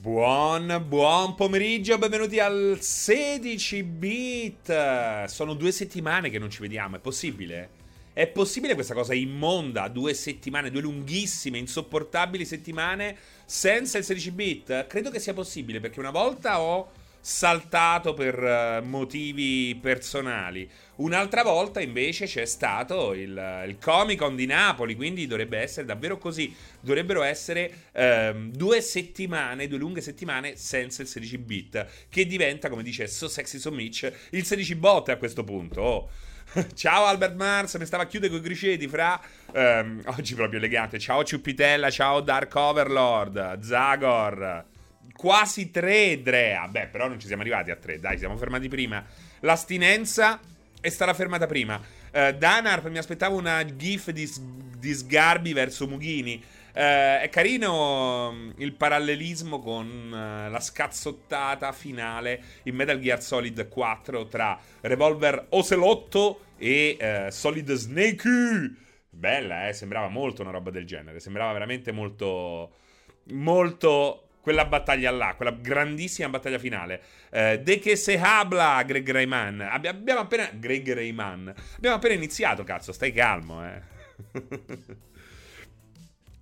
Buon, buon pomeriggio, benvenuti al 16 bit. Sono due settimane che non ci vediamo, è possibile? È possibile questa cosa immonda? Due settimane, due lunghissime, insopportabili settimane senza il 16 bit? Credo che sia possibile perché una volta ho saltato per uh, motivi personali. Un'altra volta invece c'è stato il, il, Comic Con di Napoli, quindi dovrebbe essere davvero così. Dovrebbero essere um, due settimane, due lunghe settimane senza il 16 bit, che diventa, come dice So Sexy So Mitch, il 16 bot a questo punto. Oh. Ciao Albert Mars, mi stava a chiudere con i criceti fra. Um, oggi proprio elegante. Ciao Ciuppitella, ciao Dark Overlord, Zagor quasi 3 Drea. Beh, però non ci siamo arrivati a 3, dai, siamo fermati prima. L'astinenza è stata fermata prima. Uh, Danarp mi aspettavo una gif di, di sgarbi verso Mughini. Uh, è carino mm, il parallelismo con uh, la scazzottata finale in Metal Gear Solid 4 tra Revolver Ocelotto e Solid Snake. Bella, eh? Sembrava molto una roba del genere. Sembrava veramente molto. Molto quella battaglia là, quella grandissima battaglia finale. Eh, de che se habla Greg Rayman. Abbi- abbiamo appena. Greg Rayman. Abbiamo appena iniziato, cazzo, stai calmo, eh.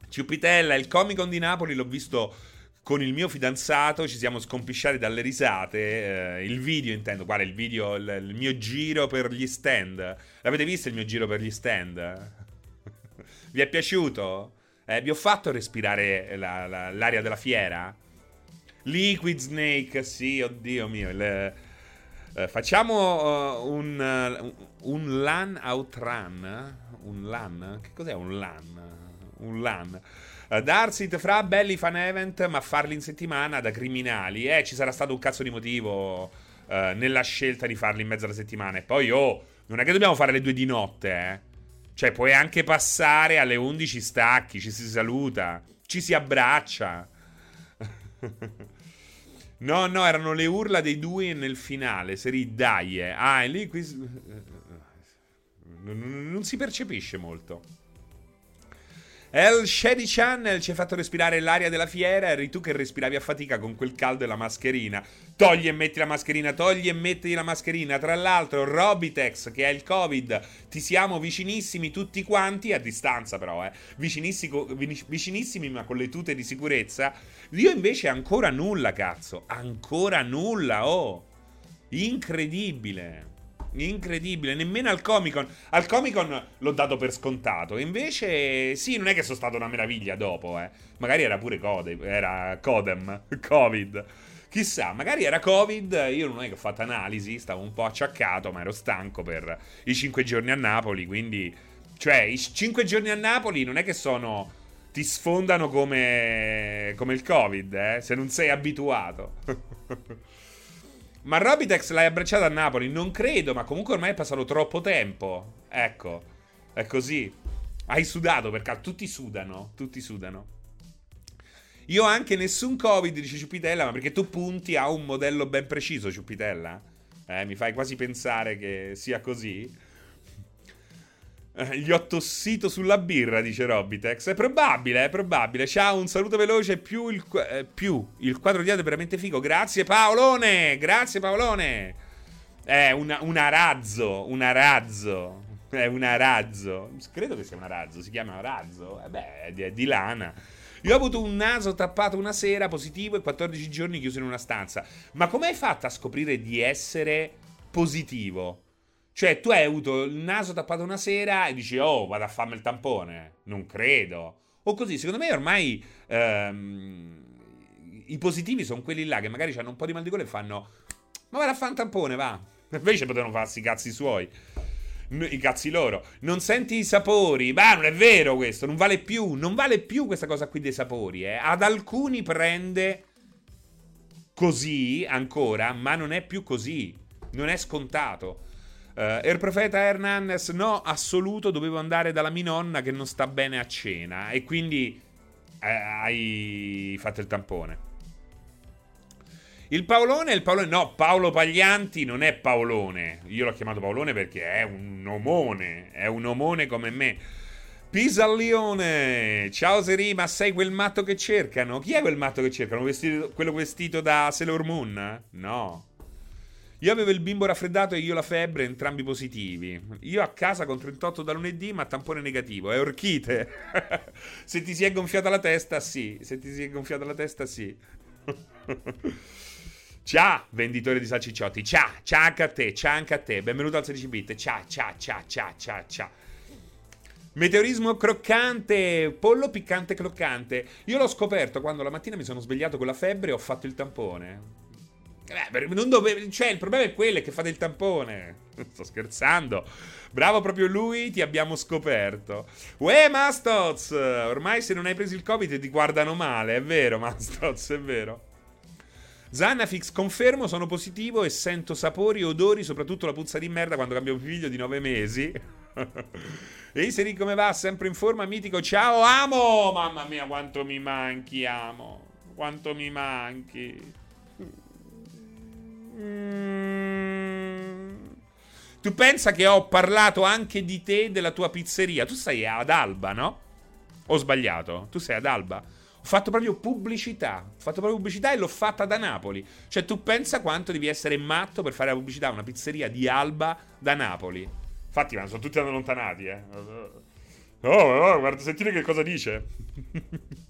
Ciupitella, il Comic Con di Napoli l'ho visto con il mio fidanzato, ci siamo scompisciati dalle risate. Eh, il video intendo, guarda il video, il, il, mio giro per gli stand. L'avete visto il mio giro per gli stand? Vi è piaciuto? Eh, vi ho fatto respirare la, la, l'aria della fiera? Liquid Snake, sì, oddio mio. Le, eh, facciamo uh, un, uh, un LAN outrun. Un LAN? Che cos'è un LAN? Un LAN. Uh, Darsit fra belli fan event, ma farli in settimana da criminali. Eh, ci sarà stato un cazzo di motivo nella scelta di farli in mezzo alla settimana. E poi, oh, non è che dobbiamo fare le due di notte, eh. Cioè, puoi anche passare alle 11 stacchi, ci si saluta, ci si abbraccia. no, no, erano le urla dei due nel finale. Seri dai. Eh. Ah, e lì qui... Non, non si percepisce molto. El Shady Channel ci ha fatto respirare l'aria della fiera. Eri tu che respiravi a fatica con quel caldo e la mascherina. Togli e metti la mascherina, togli e metti la mascherina. Tra l'altro, Robitex, che ha il Covid, ti siamo vicinissimi tutti quanti, a distanza però, eh. Vicinissimi, ma con le tute di sicurezza. Io invece ancora nulla, cazzo. Ancora nulla, oh. Incredibile. Incredibile, nemmeno al Comic Con. Al Comic Con l'ho dato per scontato. Invece, sì, non è che sono stata una meraviglia dopo, eh. Magari era pure Codem, era Codem, Covid. Chissà, magari era Covid. Io non è che ho fatto analisi, stavo un po' acciaccato, ma ero stanco per i 5 giorni a Napoli. Quindi, cioè, i 5 giorni a Napoli non è che sono. Ti sfondano come, come il Covid, eh, se non sei abituato. Ma Robitex l'hai abbracciata a Napoli? Non credo, ma comunque ormai è passato troppo tempo. Ecco, è così. Hai sudato, perché tutti sudano, tutti sudano. Io anche nessun Covid, dice Ciupitella, ma perché tu punti a un modello ben preciso, Ciupitella? Eh, mi fai quasi pensare che sia così. Eh, gli ho tossito sulla birra, dice Robitex. È probabile, è probabile. Ciao, un saluto veloce. Più il, eh, più il quadro di è veramente figo. Grazie Paolone, grazie Paolone. È una, una razzo, una razzo. È una razzo. Credo che sia una razzo, si chiama razzo. Eh beh, è di, è di lana. Io ho avuto un naso tappato una sera positivo e 14 giorni chiuso in una stanza. Ma come hai fatto a scoprire di essere positivo? Cioè, tu hai avuto il naso tappato una sera e dici, oh, vado a farmi il tampone. Non credo. O così, secondo me ormai ehm, i positivi sono quelli là che magari hanno un po' di mal di gola e fanno, ma vado a fare un tampone, va. Invece potevano farsi i cazzi suoi. I cazzi loro. Non senti i sapori. Ma non è vero questo. Non vale più. Non vale più questa cosa qui dei sapori. Eh. Ad alcuni prende così ancora, ma non è più così. Non è scontato. Uh, er profeta Hernandez, no, assoluto, dovevo andare dalla mia nonna che non sta bene a cena e quindi eh, hai fatto il tampone. Il Paolone, il Paolone, no, Paolo Paglianti non è Paolone. Io l'ho chiamato Paolone perché è un omone, è un omone come me. Pisalione, ciao Seri, ma sei quel matto che cercano? Chi è quel matto che cercano? Vestito, quello vestito da Sailor Moon? No. Io avevo il bimbo raffreddato e io la febbre, entrambi positivi. Io a casa con 38 da lunedì, ma tampone negativo. È orchite. Se ti si è gonfiata la testa, sì. Se ti si è gonfiata la testa, sì. Ciao, venditore di salcicciotti. Ciao, ciao anche a te, ciao anche a te. Benvenuto al 16 bit. Ciao, ciao, ciao, ciao, ciao, ciao. Meteorismo croccante, pollo piccante croccante. Io l'ho scoperto quando la mattina mi sono svegliato con la febbre e ho fatto il tampone. Eh, dove, cioè, il problema è quello che fate il tampone. Sto scherzando. Bravo proprio lui, ti abbiamo scoperto. Uè, Mastoz! Ormai se non hai preso il Covid ti guardano male, è vero, Mastoz, è vero. Zanafix, confermo, sono positivo e sento sapori odori, soprattutto la puzza di merda quando cambio figlio di nove mesi. Ehi Seri come va? Sempre in forma, mitico. Ciao, amo! Mamma mia, quanto mi manchi, amo. Quanto mi manchi. Mm. Tu pensa che ho parlato anche di te, della tua pizzeria? Tu sei ad Alba, no? Ho sbagliato? Tu sei ad Alba? Ho fatto proprio pubblicità. Ho fatto proprio pubblicità e l'ho fatta da Napoli. Cioè, tu pensa quanto devi essere matto per fare la pubblicità a una pizzeria di Alba da Napoli. Infatti, ma sono tutti allontanati, eh. Oh, oh, guarda, sentire che cosa dice.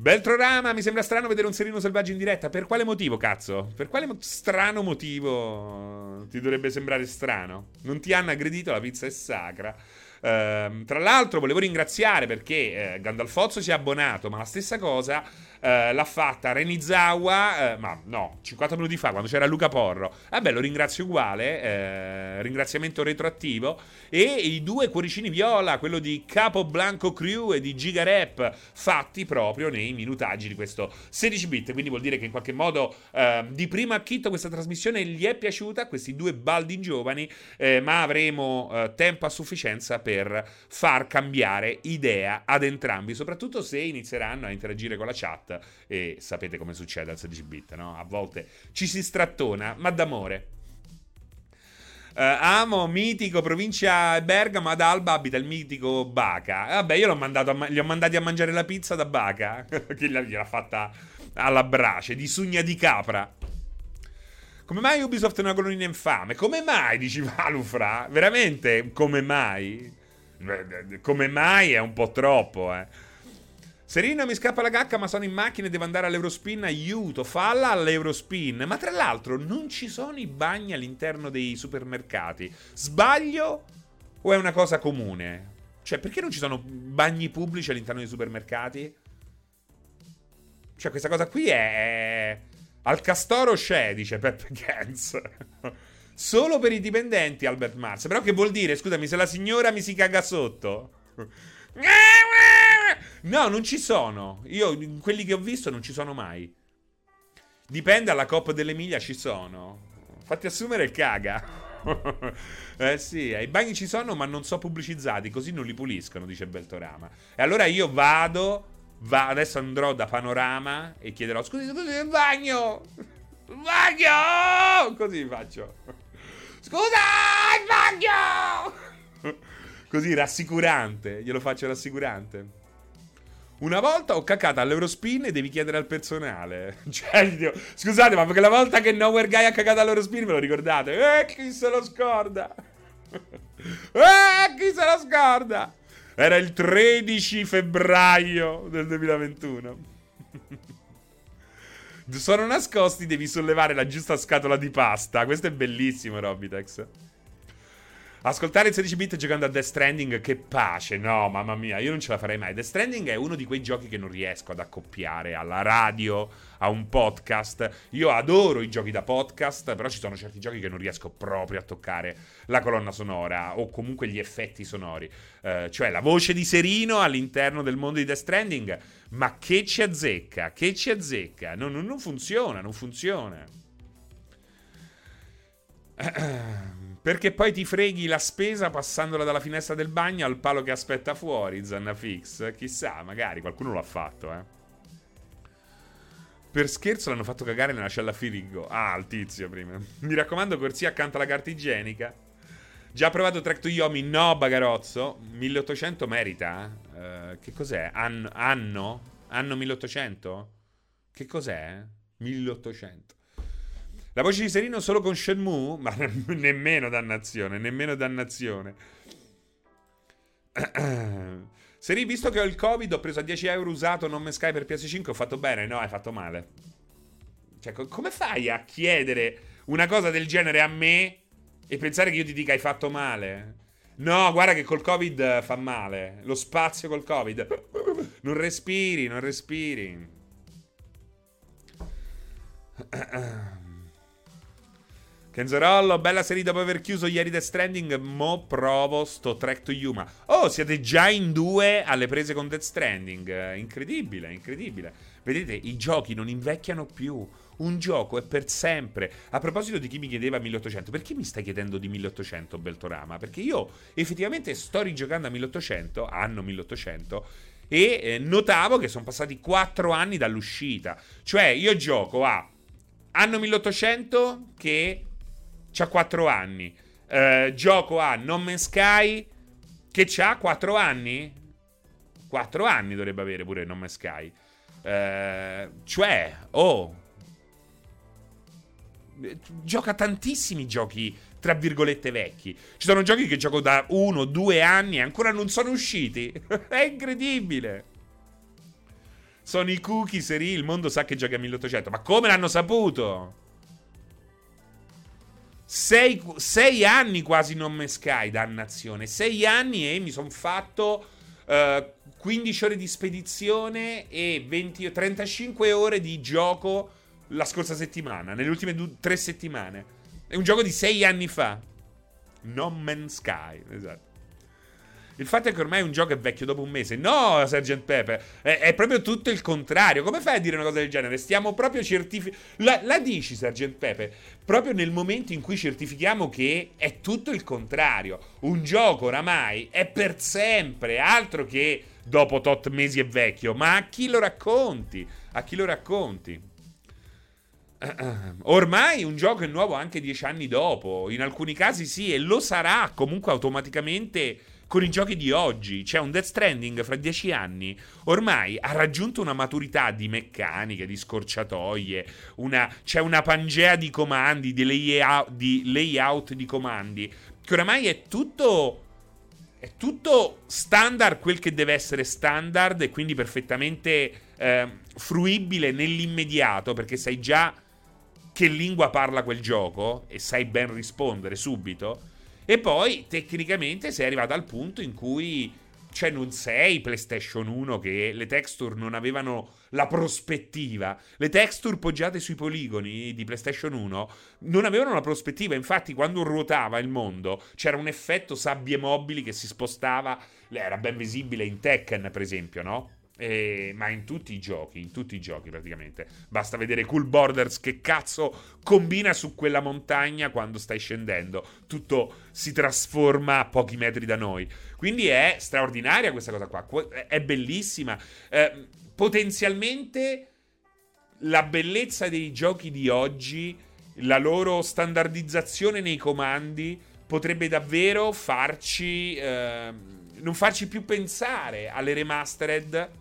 Beltrorama, mi sembra strano vedere un serino selvaggio in diretta. Per quale motivo, cazzo? Per quale mo- strano motivo ti dovrebbe sembrare strano? Non ti hanno aggredito, la pizza è sacra. Uh, tra l'altro, volevo ringraziare perché uh, Gandalfozzo si è abbonato, ma la stessa cosa uh, l'ha fatta Renizawa, uh, ma no, 50 minuti fa, quando c'era Luca Porro. Vabbè, lo ringrazio uguale, ringraziamento retroattivo. E i due cuoricini viola, quello di Capo Blanco Crew e di Giga Rap, fatti proprio nei minutaggi di questo 16 bit. Quindi vuol dire che in qualche modo di primo acchito questa trasmissione gli è piaciuta, questi due baldi giovani, ma avremo tempo a sufficienza per far cambiare idea ad entrambi, soprattutto se inizieranno a interagire con la chat e sapete come succede al 16 bit, no? A volte ci si strattona, ma d'amore. Uh, amo, mitico, provincia Bergamo, ad Alba abita il mitico Baca. Vabbè, io ma- gli ho mandati a mangiare la pizza da Baca, che gliel'ha fatta alla brace, di sugna di capra. Come mai Ubisoft è una colonia infame? Come mai, dici Valufra? Veramente, come mai? Come mai è un po' troppo, eh. Serino mi scappa la cacca, ma sono in macchina e devo andare all'Eurospin. Aiuto, falla all'Eurospin. Ma tra l'altro, non ci sono i bagni all'interno dei supermercati. Sbaglio o è una cosa comune? Cioè, perché non ci sono bagni pubblici all'interno dei supermercati? Cioè, questa cosa qui è. Al castoro c'è, dice Peppe Gens. Solo per i dipendenti, Albert Mars. Però che vuol dire, scusami, se la signora mi si caga sotto? No, non ci sono. Io, quelli che ho visto, non ci sono mai. Dipende, alla Coppa dell'Emilia ci sono. Fatti assumere il caga. eh sì, i bagni ci sono, ma non sono pubblicizzati, così non li puliscono, dice Beltorama. E allora io vado, va, adesso andrò da Panorama e chiederò, scusi, scusi, il bagno! Il bagno! Così faccio. Scusa, sbaglio! Così rassicurante, glielo faccio rassicurante. Una volta ho cacato all'Eurospin e devi chiedere al personale. Cioè, scusate, ma perché la volta che Nowhere Guy ha cacato all'Eurospin ve lo ricordate? Eh, chi se lo scorda? Eh, chi se lo scorda? Era il 13 febbraio del 2021 sono nascosti, devi sollevare la giusta scatola di pasta. Questo è bellissimo, Robitex. Ascoltare il 16 bit giocando a Death Stranding, che pace, no, mamma mia, io non ce la farei mai. Death Stranding è uno di quei giochi che non riesco ad accoppiare alla radio, a un podcast. Io adoro i giochi da podcast, però ci sono certi giochi che non riesco proprio a toccare la colonna sonora o comunque gli effetti sonori. Uh, cioè la voce di Serino all'interno del mondo di Death Stranding, ma che ci azzecca, che ci azzecca. Non, non, non funziona, non funziona. Perché poi ti freghi la spesa passandola dalla finestra del bagno al palo che aspetta fuori, Zannafix. Chissà, magari qualcuno l'ha fatto, eh. Per scherzo l'hanno fatto cagare nella cella Firigo. Ah, il tizio prima. Mi raccomando, corsia accanto alla carta igienica. Già provato Track to Yomi? No, Bagarozzo. 1800 merita? Uh, che cos'è? An- anno? Anno 1800? Che cos'è? 1800. La voce di Serino solo con Shenmue? Ma nemmeno dannazione, nemmeno dannazione. Seri, visto che ho il Covid, ho preso a 10 euro usato non me Sky per PS5, ho fatto bene? No, hai fatto male. Cioè, co- come fai a chiedere una cosa del genere a me e pensare che io ti dica hai fatto male? No, guarda che col Covid fa male. Lo spazio col Covid. Non respiri, non respiri. Kenzerollo, bella serie dopo aver chiuso ieri Death Stranding. Mo provo sto track to Yuma. Oh, siete già in due alle prese con Death Stranding. Incredibile, incredibile. Vedete, i giochi non invecchiano più. Un gioco è per sempre. A proposito di chi mi chiedeva 1800, perché mi stai chiedendo di 1800, Beltorama? Perché io effettivamente sto rigiocando a 1800, anno 1800, e eh, notavo che sono passati 4 anni dall'uscita. Cioè, io gioco a anno 1800 che ha 4 anni. Eh, gioco a No Man's Sky che ha 4 anni. 4 anni dovrebbe avere pure No Man's Sky. Eh, cioè, oh. Gioca tantissimi giochi, tra virgolette, vecchi. Ci sono giochi che gioco da 1, 2 anni e ancora non sono usciti. È incredibile. Sono i cookie, seri, il mondo sa che giochi a 1800. Ma come l'hanno saputo? Sei, sei, anni quasi non me Sky, dannazione. Sei anni e mi sono fatto uh, 15 ore di spedizione e 20, 35 ore di gioco la scorsa settimana, nelle ultime due, tre settimane. È un gioco di sei anni fa. No Man's Sky, esatto. Il fatto è che ormai un gioco è vecchio dopo un mese. No, Sergeant Pepe, è, è proprio tutto il contrario. Come fai a dire una cosa del genere? Stiamo proprio certificando. La, la, dici, Sergeant Pepe, proprio nel momento in cui certifichiamo che è tutto il contrario. Un gioco oramai è per sempre, altro che dopo tot mesi è vecchio. Ma a chi lo racconti? A chi lo racconti? Ormai un gioco è nuovo anche dieci anni dopo, in alcuni casi sì, e lo sarà comunque automaticamente con i giochi di oggi. C'è un Death Stranding fra dieci anni, ormai ha raggiunto una maturità di meccaniche, di scorciatoie, una, c'è una pangea di comandi, di layout, di layout di comandi, che oramai è tutto... È tutto standard quel che deve essere standard e quindi perfettamente eh, fruibile nell'immediato perché sai già che lingua parla quel gioco e sai ben rispondere subito. E poi tecnicamente sei arrivato al punto in cui cioè non sei PlayStation 1 che le texture non avevano la prospettiva. Le texture poggiate sui poligoni di PlayStation 1 non avevano la prospettiva. Infatti, quando ruotava il mondo, c'era un effetto sabbie mobili che si spostava. Era ben visibile in Tekken, per esempio, no? Eh, ma in tutti i giochi, in tutti i giochi praticamente. Basta vedere Cool Borders che cazzo combina su quella montagna quando stai scendendo. Tutto si trasforma a pochi metri da noi. Quindi è straordinaria questa cosa qua. È bellissima. Eh, potenzialmente la bellezza dei giochi di oggi, la loro standardizzazione nei comandi potrebbe davvero farci... Eh, non farci più pensare alle remastered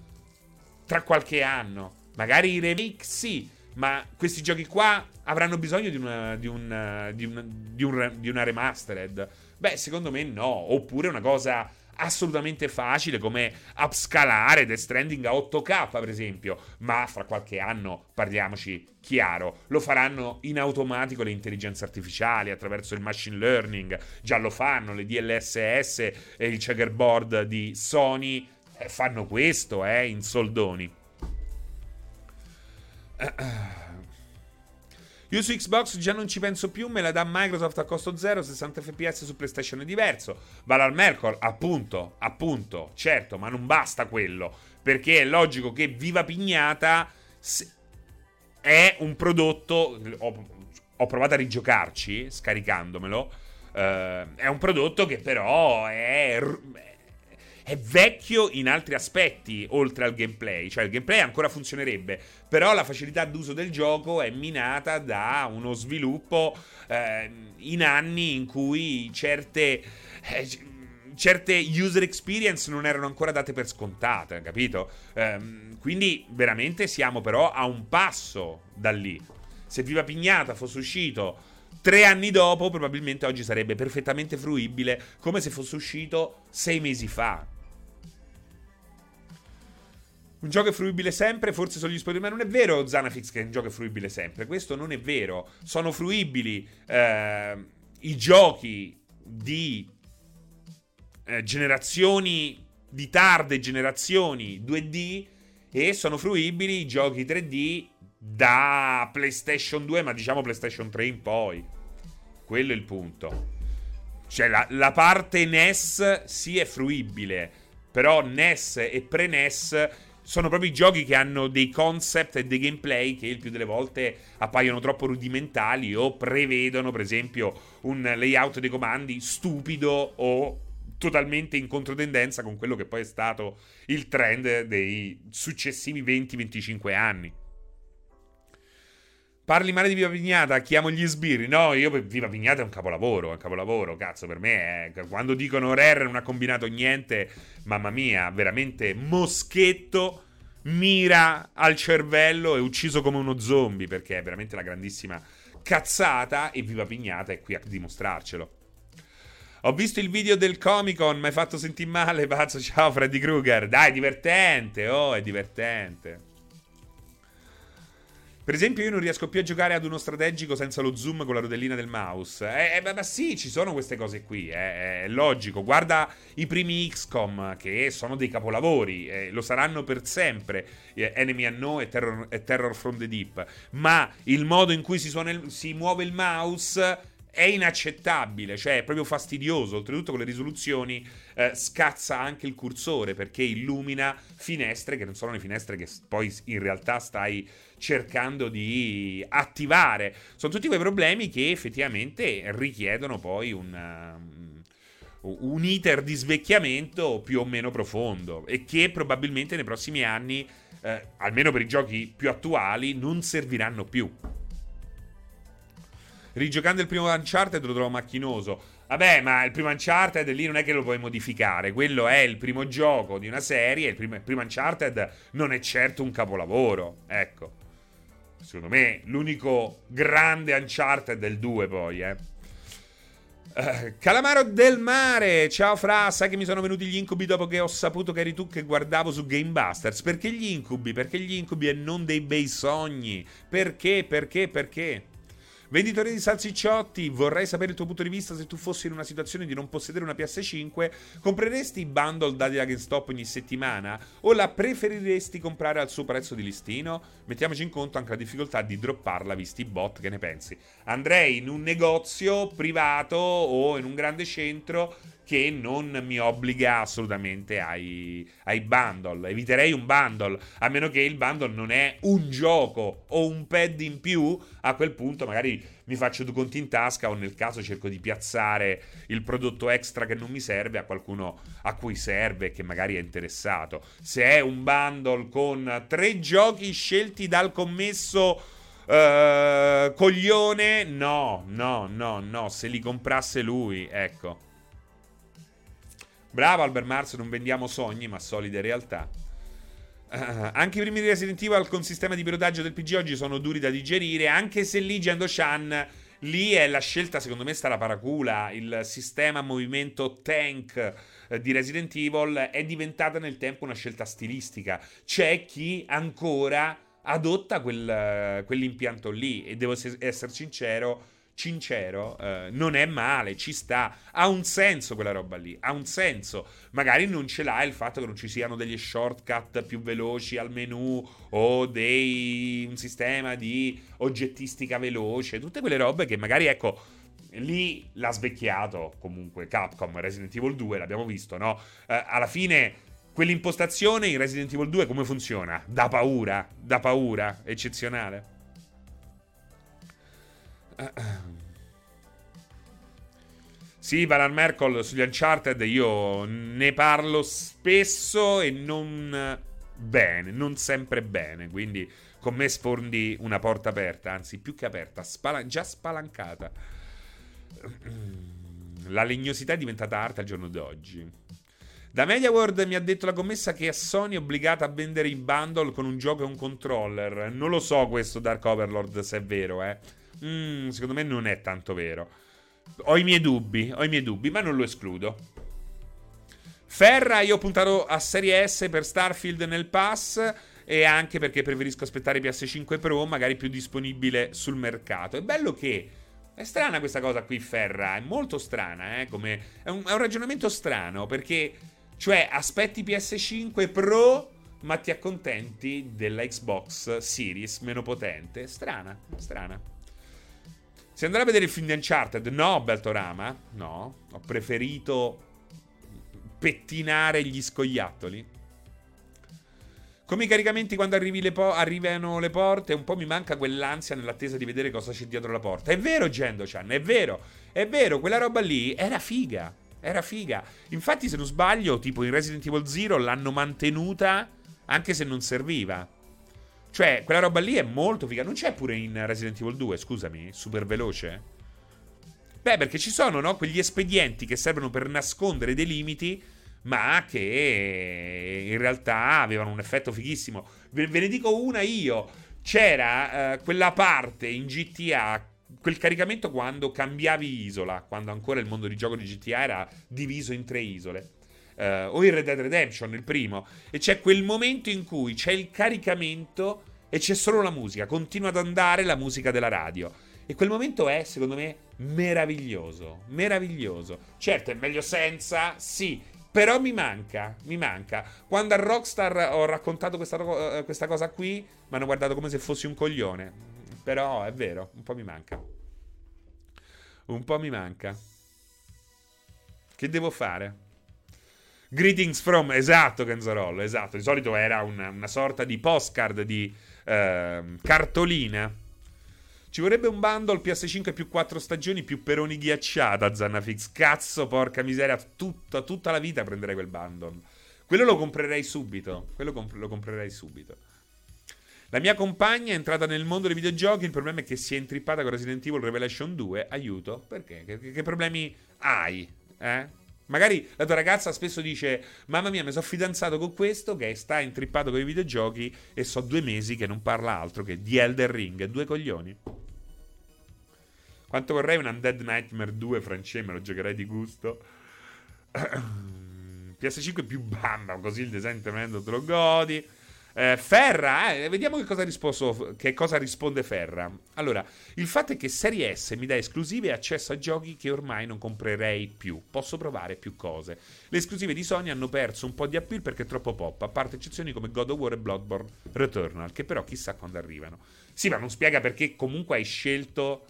tra qualche anno. Magari i remake sì, ma questi giochi qua avranno bisogno di una, di una, di una, di una, di una remastered? Beh, secondo me no. Oppure una cosa assolutamente facile come upscalare Death Stranding a 8K per esempio ma fra qualche anno parliamoci chiaro lo faranno in automatico le intelligenze artificiali attraverso il machine learning già lo fanno le DLSS e il checkerboard di Sony eh, fanno questo, eh, in soldoni. Io su Xbox già non ci penso più, me la dà Microsoft a costo zero, 60 fps su PlayStation è diverso. Valar Mercor, appunto, appunto, certo, ma non basta quello, perché è logico che Viva Pignata è un prodotto, ho, ho provato a rigiocarci, scaricandomelo, uh, è un prodotto che però è, è vecchio in altri aspetti, oltre al gameplay. Cioè, il gameplay ancora funzionerebbe, però la facilità d'uso del gioco è minata da uno sviluppo eh, in anni in cui certe. Eh, certe user experience non erano ancora date per scontate, capito? Ehm, quindi veramente siamo però a un passo da lì. Se Viva Pignata fosse uscito tre anni dopo, probabilmente oggi sarebbe perfettamente fruibile come se fosse uscito sei mesi fa. Un gioco è fruibile sempre, forse sono gli spoiler, ma non è vero Zanafix che un gioco è fruibile sempre, questo non è vero. Sono fruibili eh, i giochi di eh, generazioni di tarde generazioni 2D e sono fruibili i giochi 3D da PlayStation 2, ma diciamo PlayStation 3 in poi. Quello è il punto. Cioè, la, la parte NES sì è fruibile, però NES e pre-NES sono proprio i giochi che hanno dei concept e dei gameplay che il più delle volte appaiono troppo rudimentali o prevedono, per esempio, un layout dei comandi stupido o totalmente in controtendenza con quello che poi è stato il trend dei successivi 20-25 anni. Parli male di Viva Pignata, chiamo gli sbirri. No, io Viva Pignata è un capolavoro, è un capolavoro, cazzo, per me è... Quando dicono Rare non ha combinato niente, mamma mia, veramente moschetto, mira al cervello e ucciso come uno zombie, perché è veramente la grandissima cazzata e Viva Pignata è qui a dimostrarcelo. Ho visto il video del Comic Con, mi hai fatto sentire male, pazzo. Ciao Freddy Krueger. Dai, divertente, oh, è divertente. Per esempio, io non riesco più a giocare ad uno strategico senza lo zoom con la rodellina del mouse. Eh, eh, ma sì, ci sono queste cose qui, eh, è logico. Guarda i primi XCOM, che sono dei capolavori, eh, lo saranno per sempre. Eh, Enemy Unknown e Terror, e Terror from the Deep. Ma il modo in cui si, il, si muove il mouse è inaccettabile, cioè è proprio fastidioso. Oltretutto con le risoluzioni eh, scazza anche il cursore perché illumina finestre che non sono le finestre che poi in realtà stai cercando di attivare. Sono tutti quei problemi che effettivamente richiedono poi un, um, un iter di svecchiamento più o meno profondo e che probabilmente nei prossimi anni, eh, almeno per i giochi più attuali, non serviranno più. Rigiocando il primo Uncharted lo trovo macchinoso. Vabbè, ma il primo Uncharted lì non è che lo puoi modificare. Quello è il primo gioco di una serie. Il primo, il primo Uncharted non è certo un capolavoro. Ecco. Secondo me l'unico grande Uncharted il 2 poi, eh. Uh, Calamaro del mare, ciao Fra, sai che mi sono venuti gli incubi dopo che ho saputo che eri tu che guardavo su Game Busters? Perché gli incubi? Perché gli incubi e non dei bei sogni? Perché? Perché? Perché? Venditore di salsicciotti, vorrei sapere il tuo punto di vista se tu fossi in una situazione di non possedere una PS5, compreresti i bundle dati da GameStop ogni settimana o la preferiresti comprare al suo prezzo di listino? Mettiamoci in conto anche la difficoltà di dropparla visti i bot, che ne pensi? Andrei in un negozio privato o in un grande centro che non mi obbliga assolutamente ai, ai, bundle. Eviterei un bundle, a meno che il bundle non è un gioco o un pad in più. A quel punto magari mi faccio due conti in tasca o nel caso cerco di piazzare il prodotto extra che non mi serve a qualcuno a cui serve e che magari è interessato. Se è un bundle con tre giochi scelti dal commesso... Uh, coglione, no, no, no, no. Se li comprasse lui, ecco. Bravo Albert Mars, non vendiamo sogni, ma solide realtà. Uh, anche i primi di Resident Evil con sistema di pilotaggio del PG oggi sono duri da digerire, anche se lì Gendo Shan lì è la scelta secondo me sta la paracula, il sistema movimento tank eh, di Resident Evil è diventata nel tempo una scelta stilistica. C'è chi ancora adotta quel, quell'impianto lì e devo essere sincero sincero, eh, non è male, ci sta, ha un senso quella roba lì, ha un senso. Magari non ce l'ha il fatto che non ci siano degli shortcut più veloci al menu o dei, un sistema di oggettistica veloce, tutte quelle robe che magari, ecco, lì l'ha svecchiato comunque Capcom, Resident Evil 2, l'abbiamo visto, no? Eh, alla fine quell'impostazione in Resident Evil 2 come funziona? Da paura, da paura, eccezionale. Sì, Valar Merkel sugli Uncharted io ne parlo spesso e non bene, non sempre bene, quindi con me sfondi una porta aperta, anzi più che aperta, spala- già spalancata. La legnosità è diventata arte al giorno d'oggi. Da MediaWorld mi ha detto la commessa che Sony è obbligata a vendere i bundle con un gioco e un controller. Non lo so questo Dark Overlord se è vero, eh. Mm, secondo me non è tanto vero. Ho i miei dubbi, ho i miei dubbi, ma non lo escludo. Ferra, io ho puntato a Serie S per Starfield nel pass e anche perché preferisco aspettare PS5 Pro, magari più disponibile sul mercato. È bello che è strana questa cosa qui, Ferra, è molto strana, eh, come... è, un, è un ragionamento strano perché cioè aspetti PS5 Pro ma ti accontenti della Xbox Series meno potente. Strana, strana. Se andrà a vedere il film di Uncharted, no, Beltorama, no, ho preferito pettinare gli scoiattoli. Come i caricamenti quando le po- arrivano le porte, un po' mi manca quell'ansia nell'attesa di vedere cosa c'è dietro la porta. È vero, Gendo-chan, è vero, è vero, quella roba lì era figa, era figa. Infatti, se non sbaglio, tipo in Resident Evil Zero l'hanno mantenuta anche se non serviva. Cioè, quella roba lì è molto figa. Non c'è pure in Resident Evil 2, scusami, super veloce? Beh, perché ci sono, no? Quegli espedienti che servono per nascondere dei limiti, ma che in realtà avevano un effetto fighissimo. Ve, ve ne dico una io. C'era uh, quella parte in GTA quel caricamento quando cambiavi isola, quando ancora il mondo di gioco di GTA era diviso in tre isole. Uh, o in Red Dead Redemption, il primo. E c'è quel momento in cui c'è il caricamento e c'è solo la musica. Continua ad andare la musica della radio. E quel momento è, secondo me, meraviglioso. Meraviglioso. Certo, è meglio senza, sì. Però mi manca, mi manca. Quando a Rockstar ho raccontato questa, eh, questa cosa qui, mi hanno guardato come se fossi un coglione. Però è vero, un po' mi manca. Un po' mi manca. Che devo fare? Greetings from, esatto, Kenzarollo, esatto. Di solito era una, una sorta di postcard di eh, cartolina. Ci vorrebbe un bundle PS5 più 4 stagioni più peroni ghiacciata, Zannafix. Cazzo, porca miseria, tutta, tutta la vita prenderei quel bundle. Quello lo comprerei subito. Quello comp- lo comprerei subito. La mia compagna è entrata nel mondo dei videogiochi. Il problema è che si è intrippata con Resident Evil Revelation 2. Aiuto. Perché? Che, che problemi hai? Eh? Magari la tua ragazza spesso dice: Mamma mia, mi sono fidanzato con questo che sta intrippato con i videogiochi e so due mesi che non parla altro che di Elder Ring. Due coglioni. Quanto vorrei un Undead Nightmare 2 francese, me lo giocherei di gusto. PS5 più bamba, così il design tremendo te lo godi. Eh, Ferra, eh, vediamo che cosa, risposto, che cosa, risponde Ferra. Allora, il fatto è che Serie S mi dà esclusive e accesso a giochi che ormai non comprerei più. Posso provare più cose. Le esclusive di Sony hanno perso un po' di appeal perché è troppo pop, a parte eccezioni come God of War e Bloodborne Returnal, che però chissà quando arrivano. Sì, ma non spiega perché comunque hai scelto...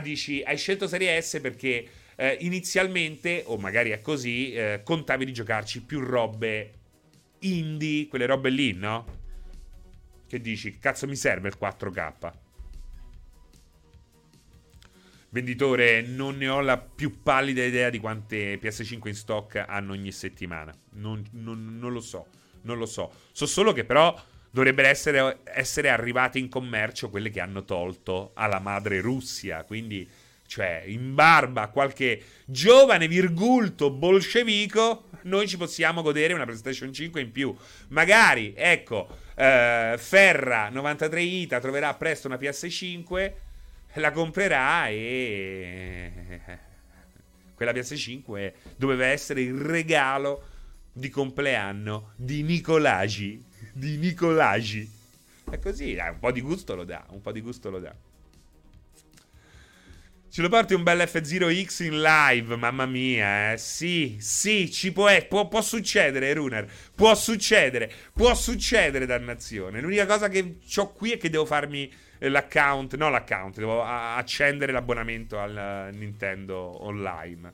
Dici, hai scelto Serie S perché eh, inizialmente, o magari è così, eh, contavi di giocarci più robe indie, quelle robe lì, no? Che dici, cazzo mi serve il 4K? Venditore, non ne ho la più pallida idea di quante PS5 in stock hanno ogni settimana. Non, non, non lo so, non lo so. So solo che però dovrebbero essere, essere arrivate in commercio quelle che hanno tolto alla madre Russia. Quindi cioè in barba a qualche giovane virgulto bolscevico, noi ci possiamo godere una PlayStation 5 in più. Magari, ecco, eh, Ferra 93 Ita troverà presto una PS5, la comprerà e quella PS5 doveva essere il regalo di compleanno di Nicolagi, di Nicolagi. È così, eh, un po' di gusto lo dà, un po' di gusto lo dà. Ce lo porti un bel F0X in live, mamma mia, eh. Sì, sì, ci può, eh, può, può succedere, Runer. Può succedere, può succedere, dannazione. L'unica cosa che ho qui è che devo farmi eh, l'account, no l'account, devo accendere l'abbonamento al Nintendo Online.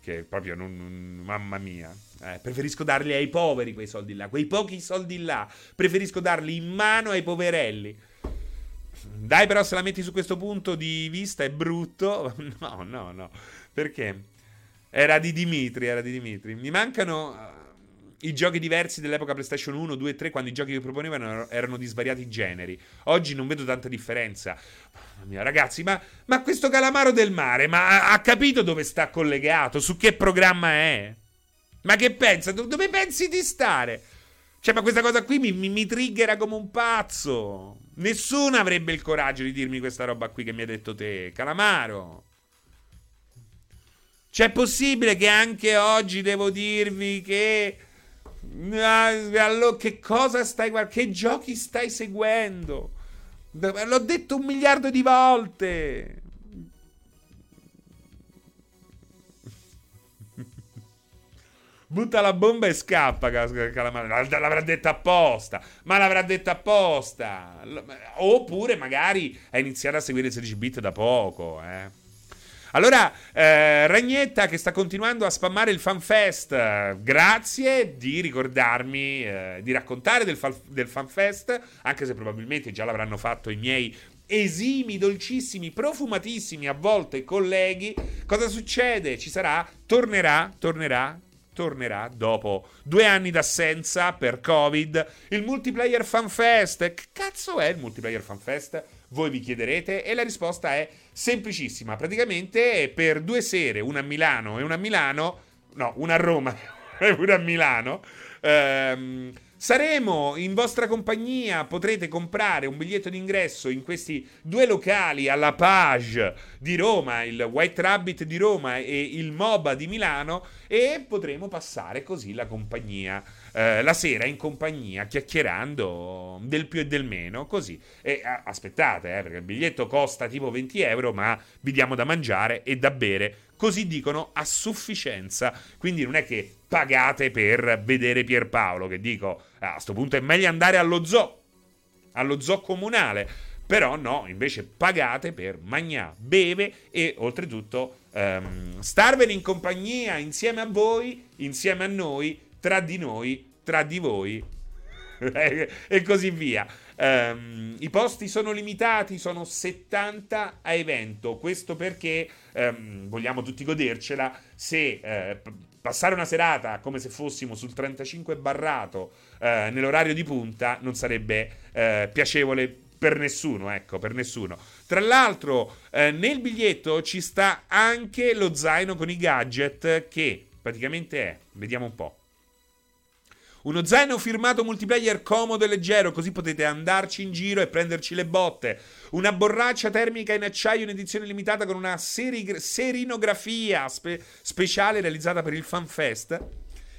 Che proprio non, non mamma mia. Eh, preferisco darli ai poveri quei soldi là, quei pochi soldi là. Preferisco darli in mano ai poverelli. Dai, però, se la metti su questo punto di vista è brutto. No, no, no. Perché? Era di Dimitri, era di Dimitri. Mi mancano uh, i giochi diversi dell'epoca PlayStation 1, 2 e 3, quando i giochi che proponevano erano di svariati generi. Oggi non vedo tanta differenza. Mamma mia, ragazzi, ma, ma questo calamaro del mare, ma ha capito dove sta collegato? Su che programma è? Ma che pensa? Dove pensi di stare? Cioè, ma questa cosa qui mi, mi, mi triggera come un pazzo. Nessuno avrebbe il coraggio di dirmi questa roba qui che mi hai detto te, Calamaro. C'è possibile che anche oggi devo dirvi che. Allora, che cosa stai guardando? Che giochi stai seguendo? L'ho detto un miliardo di volte. Butta la bomba e scappa. L'avrà detta apposta. Ma l'avrà detta apposta. Oppure magari ha iniziato a seguire il 16 bit da poco. Eh. Allora, eh, Ragnetta che sta continuando a spammare il FanFest, grazie di ricordarmi, eh, di raccontare del, fa- del FanFest, anche se probabilmente già l'avranno fatto i miei esimi, dolcissimi, profumatissimi a volte colleghi. Cosa succede? Ci sarà, tornerà, tornerà, tornerà dopo due anni d'assenza per Covid il multiplayer FanFest. Che cazzo è il multiplayer FanFest? Voi vi chiederete e la risposta è semplicissima. Praticamente per due sere, una a Milano e una a Milano, no, una a Roma e una a Milano, ehm, Saremo in vostra compagnia, potrete comprare un biglietto d'ingresso in questi due locali alla Page di Roma, il White Rabbit di Roma e il MOBA di Milano e potremo passare così la compagnia, eh, la sera in compagnia, chiacchierando del più e del meno, così. E aspettate, eh, perché il biglietto costa tipo 20 euro, ma vi diamo da mangiare e da bere così dicono a sufficienza. Quindi non è che pagate per vedere Pierpaolo, che dico, ah, a questo punto è meglio andare allo zoo, allo zoo comunale. Però no, invece pagate per mangiare, beve e oltretutto um, starvene in compagnia insieme a voi, insieme a noi, tra di noi, tra di voi e così via. Um, I posti sono limitati, sono 70 a evento. Questo perché um, vogliamo tutti godercela. Se uh, passare una serata come se fossimo sul 35 barrato uh, nell'orario di punta non sarebbe uh, piacevole per nessuno, ecco, per nessuno. Tra l'altro, nel biglietto ci sta anche lo zaino con i gadget che praticamente è, vediamo un po'. Uno zaino firmato multiplayer comodo e leggero, così potete andarci in giro e prenderci le botte. Una borraccia termica in acciaio in edizione limitata con una seri- serinografia spe- speciale realizzata per il FanFest.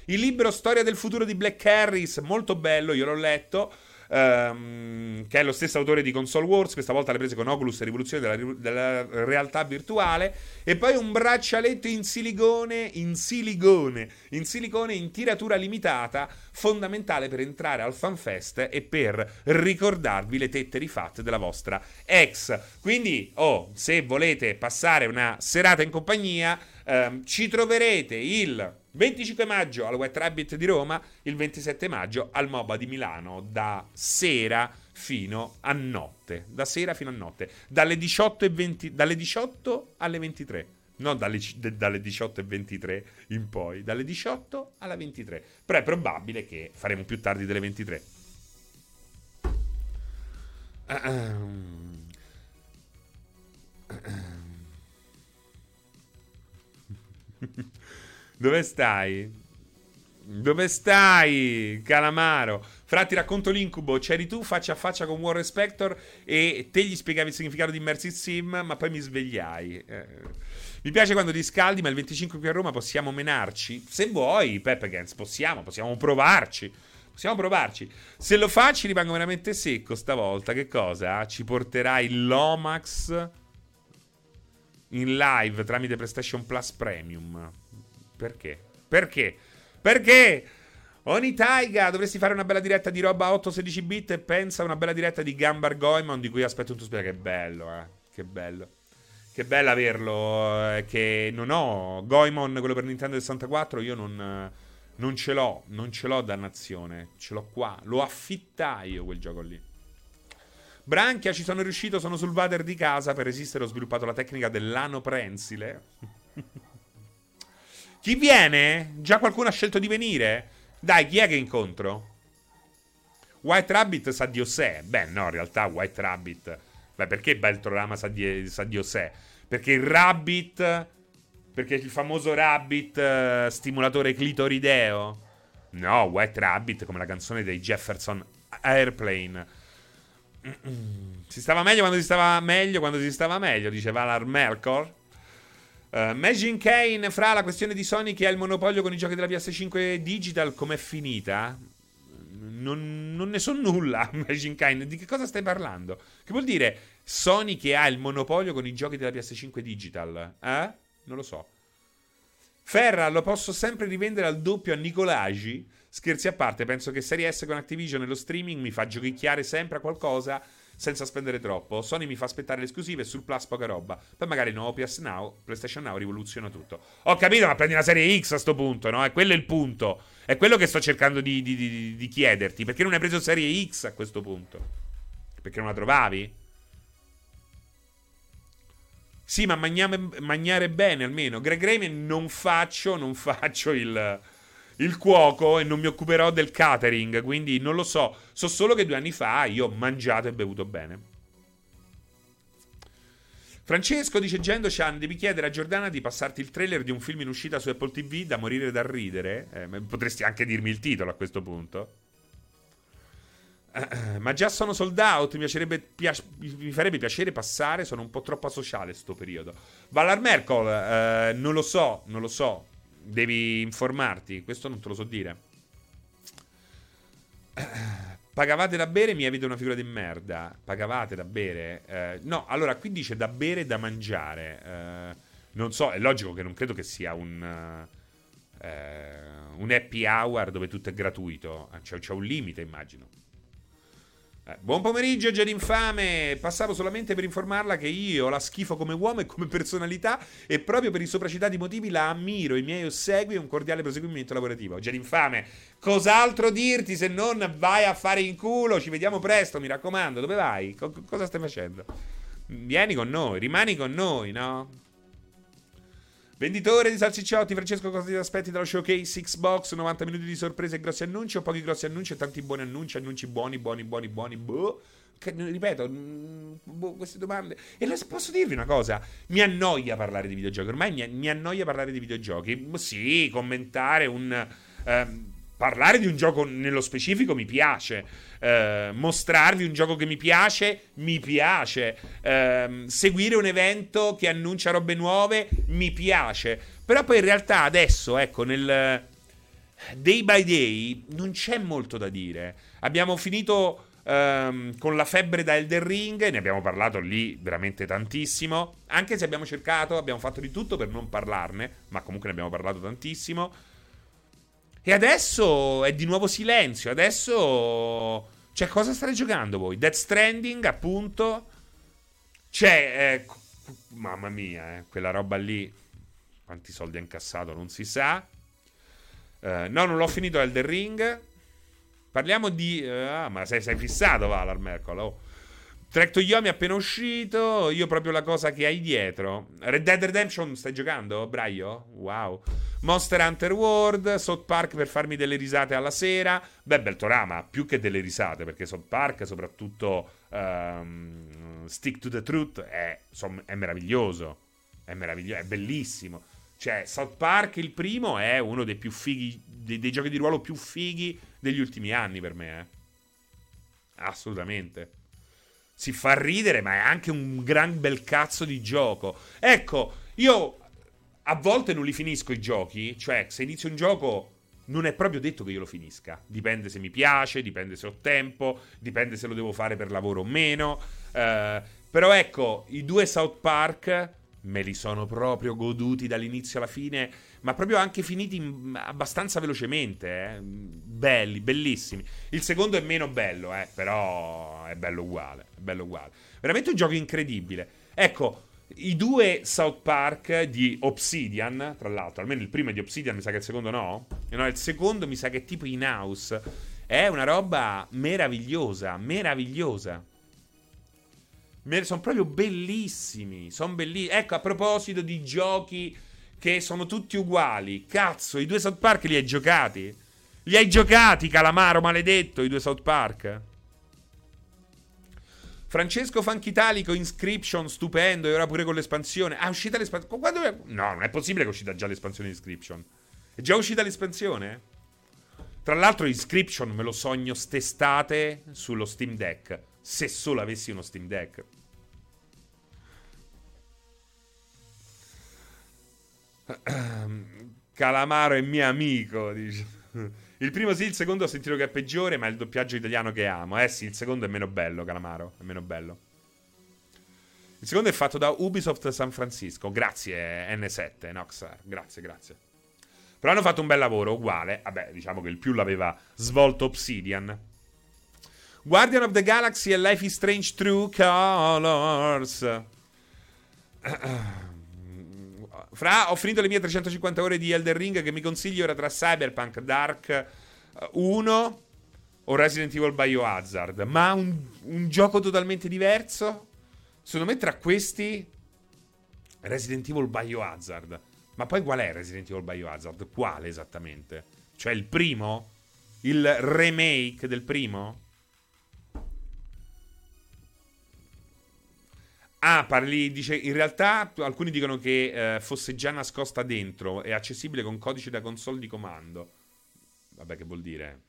Il libro Storia del futuro di Black Harris, molto bello, io l'ho letto ehm, che è lo stesso autore di Console Wars, questa volta le prese con Oculus, rivoluzione della, della, realtà virtuale, e poi un braccialetto in silicone, in silicone, in silicone in tiratura limitata, fondamentale per entrare al FanFest e per ricordarvi le tette rifatte della vostra ex. Quindi, oh, se volete passare una serata in compagnia, ehm, ci troverete il 25 maggio al Wet Rabbit di Roma, il 27 maggio al MOBA di Milano, da sera fino a notte. Da sera fino a notte. Dalle 18, 20, dalle 18 alle 23. Non dalle, dalle 18 e 23 in poi, dalle 18 alla 23. Però è probabile che faremo più tardi delle 23. Uh-um. Uh-um. Dove stai? Dove stai, Calamaro? Fra, ti racconto l'incubo. C'eri tu faccia a faccia con War Spector e te gli spiegavi il significato di Immersive Sim, ma poi mi svegliai. Eh. Mi piace quando ti scaldi, ma il 25 qui a Roma possiamo menarci? Se vuoi, Peppe Gens, possiamo, possiamo provarci. Possiamo provarci. Se lo fa, ci rimango veramente secco stavolta. Che cosa? Ci porterai l'Omax in live tramite PlayStation Plus Premium. Perché? Perché? Perché? Oni Taiga, dovresti fare una bella diretta di roba 8-16 bit e pensa a una bella diretta di Gambar Goemon di cui aspetto un tuo spiega. Che bello, eh. Che bello. Che bello averlo. Eh, che non ho. Goemon, quello per Nintendo 64, io non, non ce l'ho. Non ce l'ho, dannazione. Ce l'ho qua. Lo affittai io quel gioco lì. Branchia, ci sono riuscito, sono sul vader di casa. Per resistere ho sviluppato la tecnica dell'ano prensile. Chi viene? Già qualcuno ha scelto di venire? Dai, chi è che incontro? White Rabbit sa di Osè. Beh, no, in realtà White Rabbit. Beh, perché Beltrorama sa di, sa di Osè? Perché il Rabbit. Perché il famoso Rabbit uh, stimolatore clitorideo. No, White Rabbit come la canzone dei Jefferson Airplane. Si stava meglio quando si stava meglio, quando si stava meglio, dice Valar Melkor. Uh, Magin Kane, fra la questione di Sony che ha il monopolio con i giochi della PS5 Digital, com'è finita? Non, non ne so nulla, Magin Kane. Di che cosa stai parlando? Che vuol dire Sony che ha il monopolio con i giochi della PS5 Digital? Eh? Non lo so. Ferra, lo posso sempre rivendere al doppio a Nicolagi? Scherzi a parte, penso che Serie S con Activision e lo streaming mi fa giochicchiare sempre a qualcosa senza spendere troppo. Sony mi fa aspettare le esclusive e sul Plus poca roba. Poi magari nuovo PS Now, PlayStation Now rivoluziona tutto. Ho capito, ma prendi la serie X a sto punto, no? E quello è il punto. È quello che sto cercando di, di, di, di chiederti. Perché non hai preso serie X a questo punto? Perché non la trovavi? Sì, ma magname, magnare bene almeno. Greg Raymond non faccio, non faccio il il cuoco e non mi occuperò del catering, quindi non lo so. So solo che due anni fa io ho mangiato e bevuto bene. Francesco dice Gendochan devi chiedere a Giordana di passarti il trailer di un film in uscita su Apple TV da morire da ridere eh, potresti anche dirmi il titolo a questo punto eh, ma già sono sold out mi, piace, mi, farebbe piacere passare sono un po' troppo asociale sto periodo Valar Merkel eh, non lo so non lo so devi informarti. Questo non te lo so dire. Pagavate da bere, mi evita una figura di merda. Pagavate da bere? Eh, no, allora qui dice da bere e da mangiare. Eh, non so, è logico che non credo che sia un, eh, un happy hour dove tutto è gratuito. C'è, c'è un limite, immagino. Eh, buon pomeriggio, Jedi Infame. Passavo solamente per informarla che io la schifo come uomo e come personalità e proprio per i sopracitati motivi la ammiro. I miei ossegui e un cordiale proseguimento lavorativo. Jedi Infame, cos'altro dirti se non vai a fare in culo? Ci vediamo presto, mi raccomando. Dove vai? Co- cosa stai facendo? Vieni con noi, rimani con noi, no? Venditore di salsicciotti, Francesco, cosa ti aspetti dallo showcase Xbox? 90 minuti di sorprese e grossi annunci o pochi grossi annunci e tanti buoni annunci, annunci buoni, buoni, buoni, buoni, boh. Che, ripeto, boh, queste domande. E posso dirvi una cosa? Mi annoia parlare di videogiochi. Ormai mi, mi annoia parlare di videogiochi. Sì, commentare un. Um, parlare di un gioco nello specifico mi piace. Uh, mostrarvi un gioco che mi piace, mi piace. Uh, seguire un evento che annuncia robe nuove, mi piace. Però poi in realtà adesso, ecco, nel day by day non c'è molto da dire. Abbiamo finito um, con la febbre da Elden Ring, ne abbiamo parlato lì veramente tantissimo. Anche se abbiamo cercato, abbiamo fatto di tutto per non parlarne, ma comunque ne abbiamo parlato tantissimo. E adesso è di nuovo silenzio. Adesso. Cioè, cosa state giocando voi? Death Stranding, appunto. C'è. Eh, mamma mia, eh, quella roba lì. Quanti soldi ha incassato, non si sa. Uh, no, non l'ho finito Elden Ring. Parliamo di. Uh, ah, ma sei, sei fissato, Valar Merkel. Oh. Track to Yomi appena uscito. Io proprio la cosa che hai dietro. Red Dead Redemption stai giocando, Braio? Wow. Monster Hunter World, South Park per farmi delle risate alla sera. Beh, Beltorama, più che delle risate, perché South Park, soprattutto um, Stick to the Truth, è, insomma, è meraviglioso. È meraviglioso, è bellissimo. Cioè, South Park, il primo, è uno dei più fighi, dei, dei giochi di ruolo più fighi degli ultimi anni per me, eh. Assolutamente. Si fa ridere, ma è anche un gran bel cazzo di gioco. Ecco, io a volte non li finisco i giochi, cioè se inizio un gioco non è proprio detto che io lo finisca. Dipende se mi piace, dipende se ho tempo, dipende se lo devo fare per lavoro o meno. Uh, però ecco, i due South Park me li sono proprio goduti dall'inizio alla fine, ma proprio anche finiti abbastanza velocemente. Eh? Belli, bellissimi. Il secondo è meno bello, eh? però è bello uguale. È bello uguale. Veramente un gioco incredibile. Ecco, i due South Park di Obsidian, tra l'altro, almeno il primo è di Obsidian, mi sa che il secondo no. No, il secondo mi sa che è tipo in house. È una roba meravigliosa, meravigliosa. sono proprio bellissimi. Sono bellissimi. Ecco, a proposito di giochi che sono tutti uguali. Cazzo, i due South Park li hai giocati? Li hai giocati, calamaro maledetto, i due South Park? Francesco Fanchitalico, Inscription, stupendo, e ora pure con l'espansione. Ah, è uscita l'espansione? Quando... No, non è possibile che è uscita già l'espansione di Inscription. È già uscita l'espansione? Tra l'altro Inscription me lo sogno st'estate sullo Steam Deck. Se solo avessi uno Steam Deck. Calamaro è mio amico, dice. Il primo sì, il secondo ho sentito che è peggiore, ma è il doppiaggio italiano che amo. Eh sì, il secondo è meno bello, Calamaro, è meno bello. Il secondo è fatto da Ubisoft San Francisco. Grazie N7, Noxar. Grazie, grazie. Però hanno fatto un bel lavoro, uguale. Vabbè, diciamo che il più l'aveva svolto Obsidian. Guardian of the Galaxy e Life is Strange True Colors. Fra, ho finito le mie 350 ore di Elder Ring che mi consigli ora tra Cyberpunk, Dark 1 eh, o Resident Evil Biohazard. Ma un, un gioco totalmente diverso? Secondo me tra questi Resident Evil Biohazard. Ma poi qual è Resident Evil Biohazard? Quale esattamente? Cioè il primo? Il remake del primo? Ah, parli, dice, in realtà alcuni dicono che eh, fosse già nascosta dentro, è accessibile con codice da console di comando. Vabbè, che vuol dire?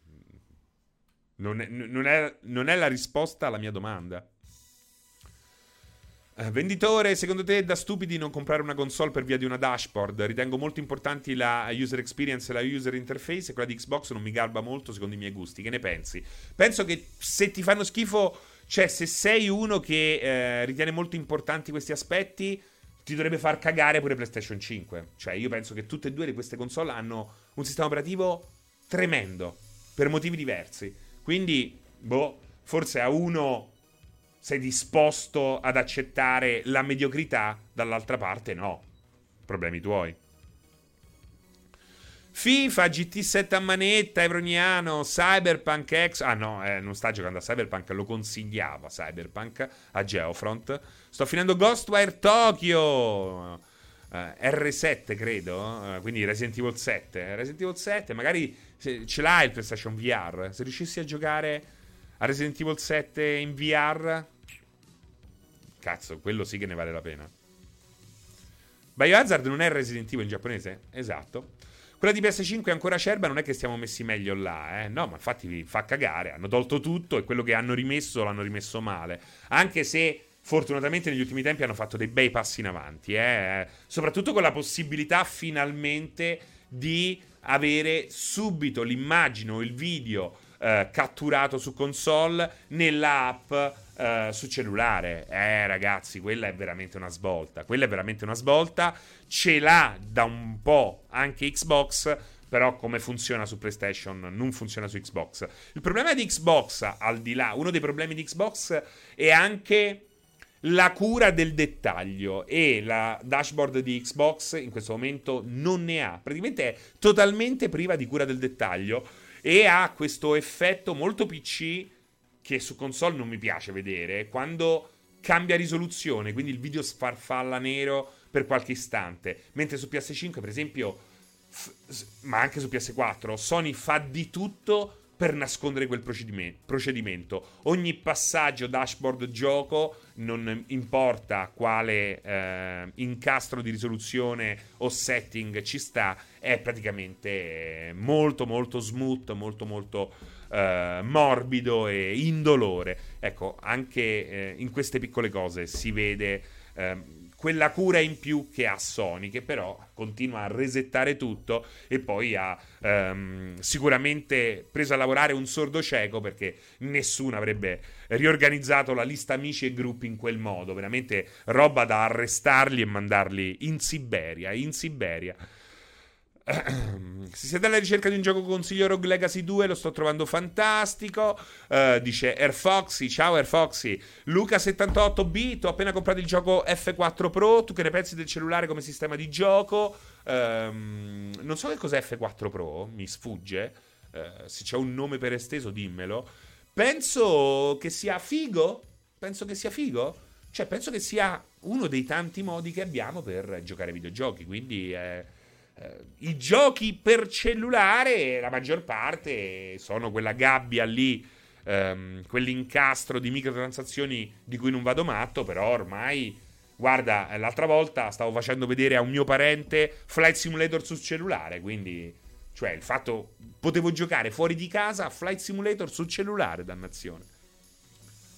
Non è, non è, non è la risposta alla mia domanda. Uh, venditore, secondo te è da stupidi non comprare una console per via di una dashboard? Ritengo molto importanti la user experience e la user interface quella di Xbox non mi garba molto secondo i miei gusti. Che ne pensi? Penso che se ti fanno schifo cioè, se sei uno che eh, ritiene molto importanti questi aspetti, ti dovrebbe far cagare pure PlayStation 5. Cioè, io penso che tutte e due di queste console hanno un sistema operativo tremendo, per motivi diversi. Quindi, boh, forse a uno sei disposto ad accettare la mediocrità, dall'altra parte no. Problemi tuoi. FIFA, GT7 a manetta, Evroniano, Cyberpunk X. Ah no, eh, non sta giocando a Cyberpunk, lo consigliava Cyberpunk a Geofront. Sto finendo Ghostwire Tokyo. Uh, R7 credo, uh, quindi Resident Evil 7. Resident Evil 7, magari ce l'hai il PlayStation VR. Se riuscissi a giocare a Resident Evil 7 in VR, cazzo, quello sì che ne vale la pena. Biohazard non è Resident Evil in giapponese? Esatto. Quella di PS5 è ancora acerba, non è che stiamo messi meglio là, eh? No, ma infatti fa cagare. Hanno tolto tutto e quello che hanno rimesso l'hanno rimesso male. Anche se fortunatamente negli ultimi tempi hanno fatto dei bei passi in avanti, eh? soprattutto con la possibilità finalmente di avere subito l'immagine o il video eh, catturato su console nell'app eh, su cellulare. Eh, ragazzi, quella è veramente una svolta. Quella è veramente una svolta. Ce l'ha da un po' anche Xbox. Però come funziona su PlayStation non funziona su Xbox. Il problema di Xbox, al di là, uno dei problemi di Xbox è anche la cura del dettaglio e la dashboard di Xbox in questo momento non ne ha. Praticamente è totalmente priva di cura del dettaglio e ha questo effetto molto PC che su console non mi piace vedere, quando cambia risoluzione, quindi il video sfarfalla nero per qualche istante, mentre su PS5 per esempio, f- ma anche su PS4, Sony fa di tutto per nascondere quel procedimento. Ogni passaggio dashboard gioco, non importa quale eh, incastro di risoluzione o setting ci sta, è praticamente molto molto smooth, molto molto eh, morbido e indolore. Ecco, anche eh, in queste piccole cose si vede ehm, quella cura in più che ha Sony, che però continua a resettare tutto e poi ha ehm, sicuramente preso a lavorare un sordo cieco perché nessuno avrebbe riorganizzato la lista amici e gruppi in quel modo. Veramente roba da arrestarli e mandarli in Siberia, in Siberia. Se siete alla ricerca di un gioco consiglio Rogue Legacy 2, lo sto trovando fantastico. Uh, dice Air Foxy, ciao Air Foxy. Luca78B, ho appena comprato il gioco F4 Pro. Tu che ne pensi del cellulare come sistema di gioco? Um, non so che cos'è F4 Pro, mi sfugge. Uh, se c'è un nome per esteso, dimmelo. Penso che sia figo. Penso che sia figo. Cioè, penso che sia uno dei tanti modi che abbiamo per giocare ai videogiochi. Quindi, eh, eh, i giochi per cellulare, la maggior parte, sono quella gabbia lì, ehm, quell'incastro di microtransazioni di cui non vado matto, però ormai. Guarda, l'altra volta stavo facendo vedere a un mio parente Flight Simulator sul cellulare, quindi cioè, il fatto. Potevo giocare fuori di casa a Flight Simulator sul cellulare, dannazione.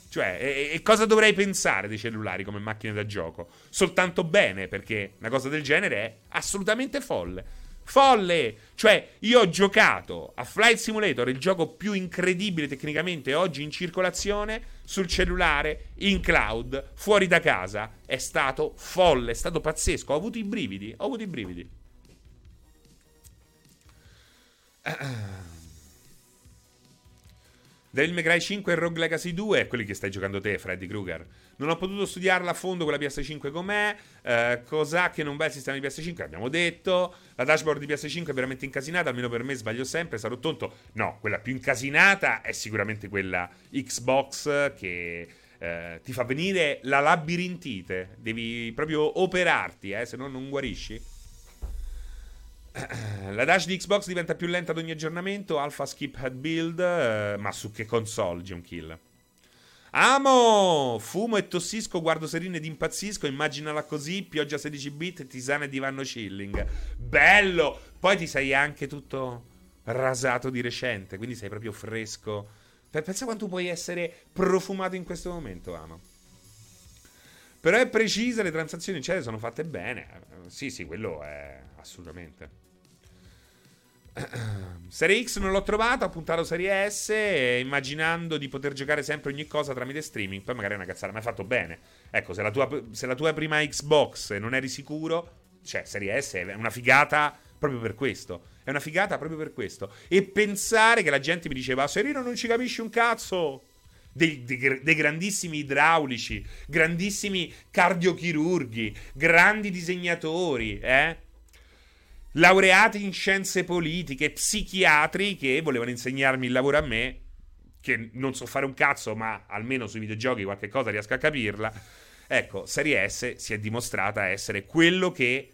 Cioè, e, e, cosa dovrei pensare dei cellulari come macchine da gioco? Soltanto bene, perché una cosa del genere è assolutamente folle. Folle! Cioè, io ho giocato a Flight Simulator, il gioco più incredibile tecnicamente oggi in circolazione, sul cellulare, in cloud, fuori da casa. È stato folle, è stato pazzesco. Ho avuto i brividi, ho avuto i brividi. Devil May Cry 5 e Rogue Legacy 2, quelli che stai giocando te, Freddy Krueger. Non ho potuto studiarla a fondo quella PS5 com'è. Eh, cos'ha che non va il sistema di PS5? L'abbiamo detto. La dashboard di PS5 è veramente incasinata, almeno per me sbaglio sempre, sarò tonto. No, quella più incasinata è sicuramente quella Xbox che eh, ti fa venire la labirintite. Devi proprio operarti, eh, se no non guarisci. La dash di Xbox diventa più lenta ad ogni aggiornamento. Alpha skip head build. Eh, ma su che console, John Kill? Amo! Fumo e tossisco, guardo serine ed impazzisco. Immaginala così: pioggia 16 bit, tisane e divano chilling. Bello! Poi ti sei anche tutto rasato di recente, quindi sei proprio fresco. Pensa quanto puoi essere profumato in questo momento, Amo. Però è precisa, le transazioni eccetera sono fatte bene. Sì, sì, quello è assolutamente. Serie X non l'ho trovata, ho puntato Serie S immaginando di poter giocare sempre ogni cosa tramite streaming. Poi magari è una cazzata, ma hai fatto bene. Ecco, se la, tua, se la tua prima Xbox non eri sicuro, cioè Serie S è una figata proprio per questo. È una figata proprio per questo. E pensare che la gente mi diceva, Serino non ci capisci un cazzo. Dei, dei, dei, grandissimi idraulici, grandissimi cardiochirurghi, grandi disegnatori, eh? Laureati in scienze politiche, psichiatri che volevano insegnarmi il lavoro a me, che non so fare un cazzo, ma almeno sui videogiochi qualche cosa riesco a capirla. Ecco, Serie S si è dimostrata essere quello che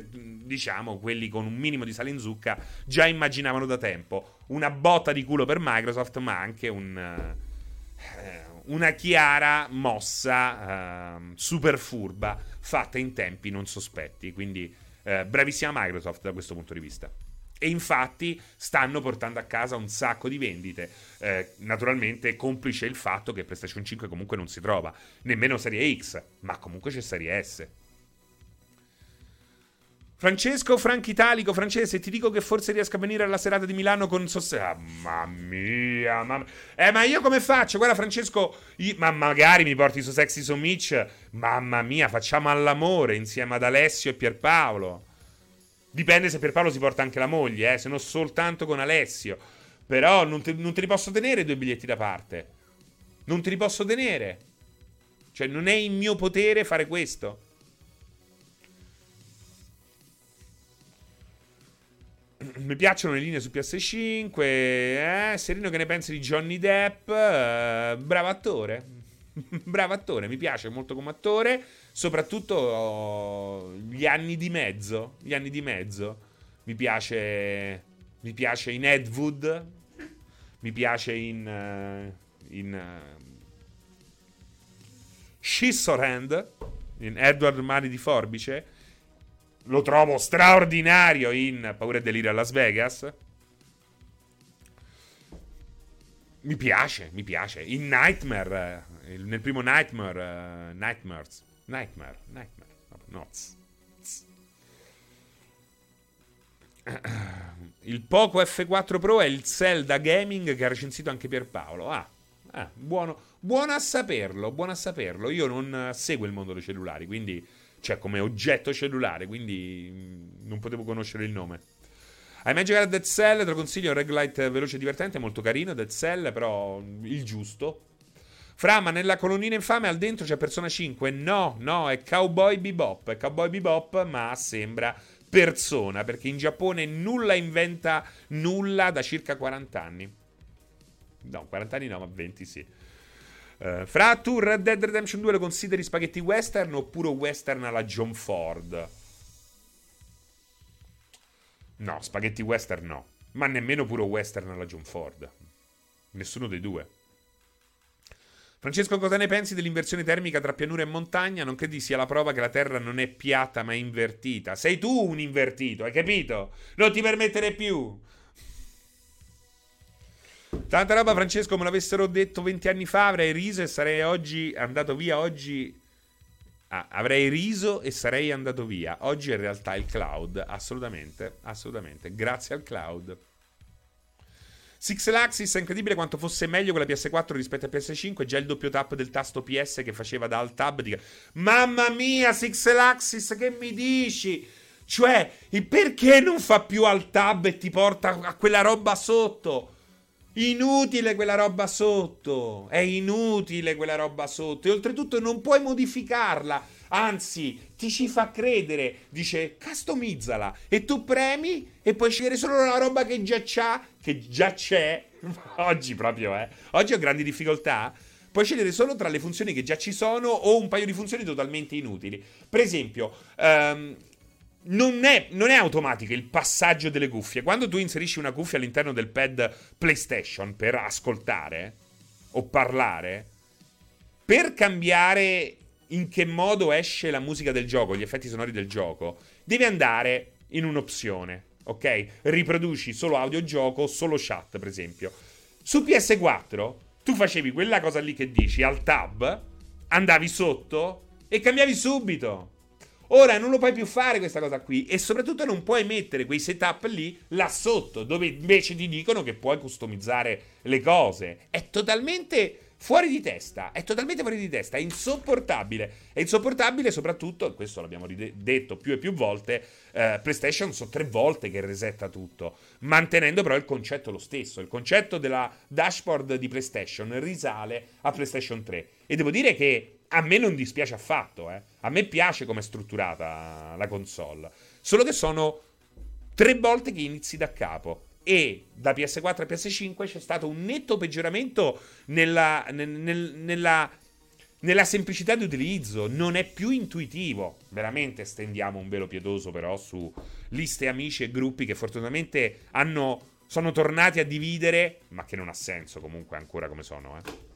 diciamo, quelli con un minimo di sale in zucca già immaginavano da tempo. Una botta di culo per Microsoft, ma anche un, eh, una chiara mossa eh, super furba fatta in tempi non sospetti. Quindi eh, bravissima Microsoft da questo punto di vista. E infatti stanno portando a casa un sacco di vendite. Eh, naturalmente, complice il fatto che PlayStation 5 comunque non si trova, nemmeno Serie X, ma comunque c'è Serie S. Francesco Franchi Italico, francese, ti dico che forse riesco a venire alla serata di Milano con Sosse. Ah, mamma mia, mamma... Eh, ma io come faccio? Guarda, Francesco, io... ma magari mi porti su Sexy So Mitch. Mamma mia, facciamo all'amore insieme ad Alessio e Pierpaolo. Dipende se Pierpaolo si porta anche la moglie, eh, se no soltanto con Alessio. Però non te, non te li posso tenere due biglietti da parte. Non te li posso tenere. Cioè, non è in mio potere fare questo. Mi piacciono le linee su PS5. Eh? Serino, che ne pensi di Johnny Depp? Eh, bravo attore. bravo attore, mi piace molto come attore. Soprattutto oh, gli anni di mezzo. Gli anni di mezzo. Mi piace. Mi piace in Ed Wood. Mi piace in. Uh, in. Uh, Scissorhand. In Edward Mani di Forbice lo trovo straordinario in Paura e Delirio a Las Vegas. Mi piace, mi piace. In Nightmare, eh, nel primo Nightmare, uh, Nightmares, Nightmare, Nightmare, Noz. Il Poco F4 Pro è il Zelda Gaming che ha recensito anche Pierpaolo. Ah, ah buono, buono a saperlo, buono a saperlo. Io non seguo il mondo dei cellulari, quindi cioè come oggetto cellulare, quindi mm, non potevo conoscere il nome. Hai mai giocato a Dead Cell? Te lo consiglio, un reglite veloce e divertente, molto carino, Dead Cell, però il giusto. Fra, ma nella colonnina infame al dentro c'è Persona 5? No, no, è Cowboy Bebop, è Cowboy Bebop, ma sembra persona, perché in Giappone nulla inventa nulla da circa 40 anni. No, 40 anni no, ma 20 sì. Uh, fra tu Red Dead Redemption 2 lo consideri spaghetti western oppure western alla John Ford? No, spaghetti western no. Ma nemmeno puro western alla John Ford. Nessuno dei due. Francesco, cosa ne pensi dell'inversione termica tra pianura e montagna? Non credi sia la prova che la Terra non è piatta ma è invertita? Sei tu un invertito, hai capito? Non ti permettere più. Tanta roba, Francesco, me l'avessero detto 20 anni fa, avrei riso e sarei oggi andato via. Oggi ah, avrei riso e sarei andato via. Oggi in realtà il cloud, assolutamente, assolutamente. Grazie al cloud. Six Laxis è incredibile quanto fosse meglio con la PS4 rispetto a PS5. Già il doppio tap del tasto PS che faceva da alt tab. Di... Mamma mia, Six Laxis, che mi dici? Cioè, perché non fa più alt tab e ti porta a quella roba sotto? Inutile quella roba sotto. È inutile quella roba sotto. E oltretutto non puoi modificarla. Anzi, ti ci fa credere. Dice customizzala. E tu premi e puoi scegliere solo la roba che già c'ha. Che già c'è. Oggi proprio, eh. Oggi ho grandi difficoltà. Puoi scegliere solo tra le funzioni che già ci sono o un paio di funzioni totalmente inutili. Per esempio, um, non è, non è, automatico il passaggio delle cuffie. Quando tu inserisci una cuffia all'interno del pad PlayStation per ascoltare o parlare, per cambiare in che modo esce la musica del gioco, gli effetti sonori del gioco, devi andare in un'opzione, ok? Riproduci solo audio gioco, solo chat, per esempio. Su PS4 tu facevi quella cosa lì che dici al tab, andavi sotto e cambiavi subito. Ora non lo puoi più fare questa cosa qui e soprattutto non puoi mettere quei setup lì là sotto dove invece ti dicono che puoi customizzare le cose. È totalmente fuori di testa, è totalmente fuori di testa, è insopportabile. È insopportabile soprattutto, questo l'abbiamo detto più e più volte, eh, PlayStation sono tre volte che resetta tutto, mantenendo però il concetto lo stesso. Il concetto della dashboard di PlayStation risale a PlayStation 3 e devo dire che a me non dispiace affatto, eh. A me piace come è strutturata la console. Solo che sono tre volte che inizi da capo. E da PS4 a PS5 c'è stato un netto peggioramento nella, nel, nella, nella semplicità di utilizzo. Non è più intuitivo. Veramente stendiamo un velo pietoso, però, su liste amici e gruppi che fortunatamente hanno, sono tornati a dividere, ma che non ha senso comunque ancora come sono, eh.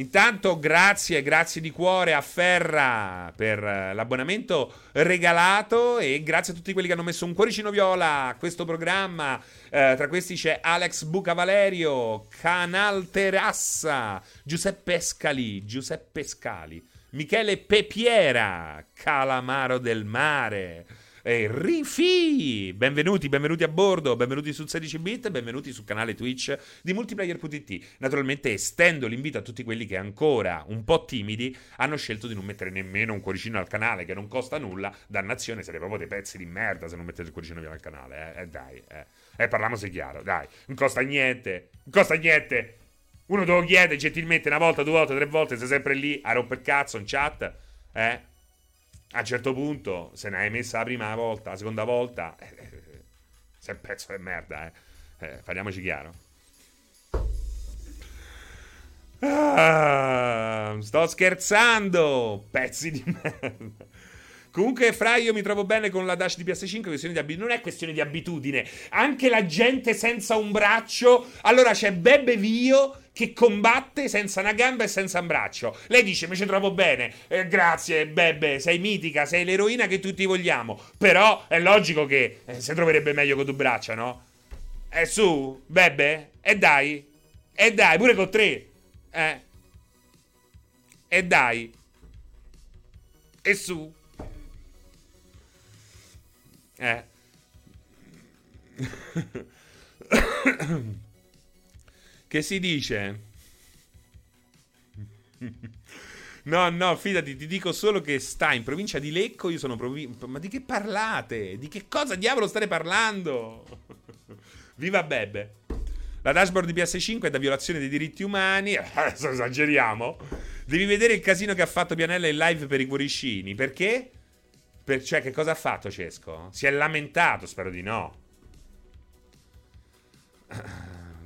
Intanto grazie, grazie di cuore a Ferra per eh, l'abbonamento regalato e grazie a tutti quelli che hanno messo un cuoricino viola a questo programma. Eh, tra questi c'è Alex Buca Valerio, Canal Terassa, Giuseppe Scali, Giuseppe Scali, Michele Pepiera, Calamaro del Mare. E Rifi! Benvenuti, benvenuti a bordo, benvenuti su 16bit, benvenuti sul canale Twitch di Multiplayer.it. Naturalmente estendo l'invito a tutti quelli che ancora un po' timidi hanno scelto di non mettere nemmeno un cuoricino al canale che non costa nulla. Dannazione, siete proprio dei pezzi di merda se non mettete il cuoricino via al canale, eh, eh dai, eh. Eh, parliamoci chiaro, dai, non costa niente, non costa niente. Uno te lo chiede gentilmente una volta, due volte, tre volte, sei sempre lì a romper cazzo in chat, eh? A un certo punto, se ne hai messa la prima volta, la seconda volta, eh, eh, eh sei un pezzo di merda, eh. eh parliamoci chiaro. Ah, sto scherzando, pezzi di merda. Comunque, Fra, io mi trovo bene con la dash di PS5. Questione di abitudine. Non è questione di abitudine. Anche la gente senza un braccio. Allora c'è Bebe Vio che combatte senza una gamba e senza un braccio. Lei dice: Mi ci trovo bene. Eh, grazie, Bebe, sei mitica, sei l'eroina che tutti vogliamo. Però è logico che eh, si troverebbe meglio con due braccia, no? E eh, su, Bebe? E dai. E dai, pure con tre. Eh. E dai. E su. Eh. Che si dice? No, no, fidati, ti dico solo che sta in provincia di Lecco, io sono provincia... Ma di che parlate? Di che cosa diavolo state parlando? Viva Bebe. La dashboard di PS5 è da violazione dei diritti umani. Adesso esageriamo. Devi vedere il casino che ha fatto Pianella in live per i cuoricini. Perché? Per, cioè, che cosa ha fatto Cesco? Si è lamentato, spero di no.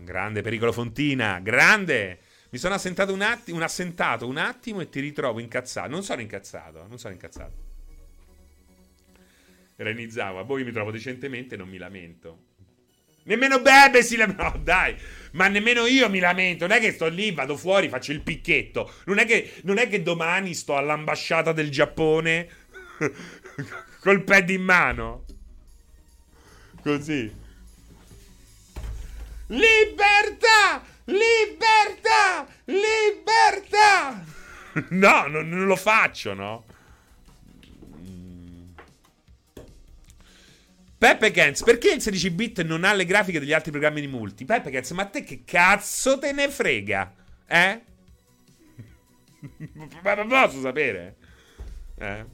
Grande pericolo Fontina, grande! Mi sono assentato un attimo, un assentato un attimo e ti ritrovo incazzato. Non sono incazzato, non sono incazzato. Renizzava, poi mi trovo decentemente e non mi lamento. Nemmeno Bebe si lamenta. No, dai, ma nemmeno io mi lamento. Non è che sto lì, vado fuori, faccio il picchetto. Non è che, non è che domani sto all'ambasciata del Giappone col pad in mano. Così. Libertà! Libertà! Libertà! No, non, non lo faccio, no? Peppe Kenz, perché il 16 bit non ha le grafiche degli altri programmi di multi? Peppe Kenz, ma te che cazzo te ne frega? Eh? ma non posso sapere. Eh?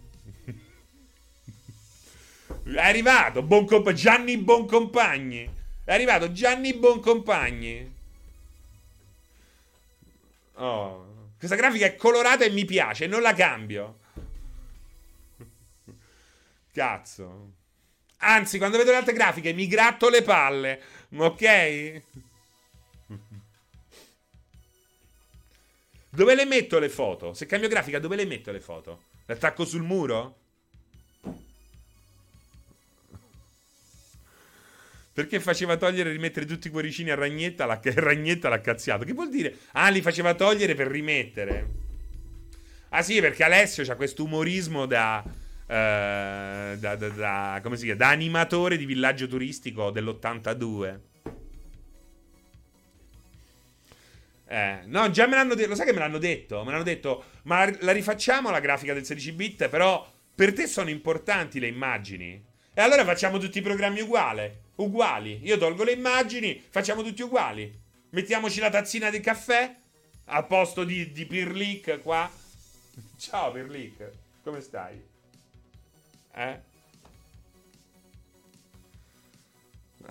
È arrivato Boncomp- Gianni Boncompagni. È arrivato Gianni Boncompagni. Oh, questa grafica è colorata e mi piace, non la cambio. Cazzo. Anzi, quando vedo le altre grafiche mi gratto le palle. Ok? Dove le metto le foto? Se cambio grafica, dove le metto le foto? Le attacco sul muro? Perché faceva togliere e rimettere tutti i cuoricini a Ragnetta, la, Ragnetta l'ha cazziato. Che vuol dire? Ah, li faceva togliere per rimettere. Ah sì, perché Alessio ha questo umorismo da, uh, da, da, da, come si chiama? Da animatore di villaggio turistico dell'82. Eh, no, già me l'hanno detto. Lo sai che me l'hanno detto? Me l'hanno detto, ma la rifacciamo la grafica del 16 bit? Però per te sono importanti le immagini. E allora facciamo tutti i programmi uguali. Uguali. Io tolgo le immagini, facciamo tutti uguali. Mettiamoci la tazzina di caffè al posto di, di Pirlic qua. Ciao Pirlic, come stai? Eh?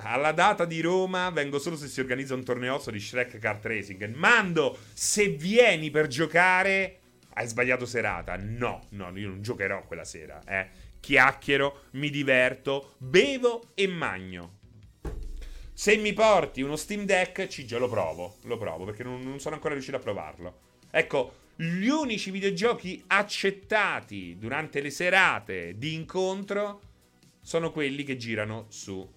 Alla data di Roma vengo solo se si organizza un torneozzo di Shrek Kart Racing. Mando, se vieni per giocare, hai sbagliato serata. No, no, io non giocherò quella sera, eh chiacchiero, mi diverto, bevo e magno. Se mi porti uno Steam Deck, ci già lo provo. Lo provo perché non, non sono ancora riuscito a provarlo. Ecco, gli unici videogiochi accettati durante le serate di incontro sono quelli che girano su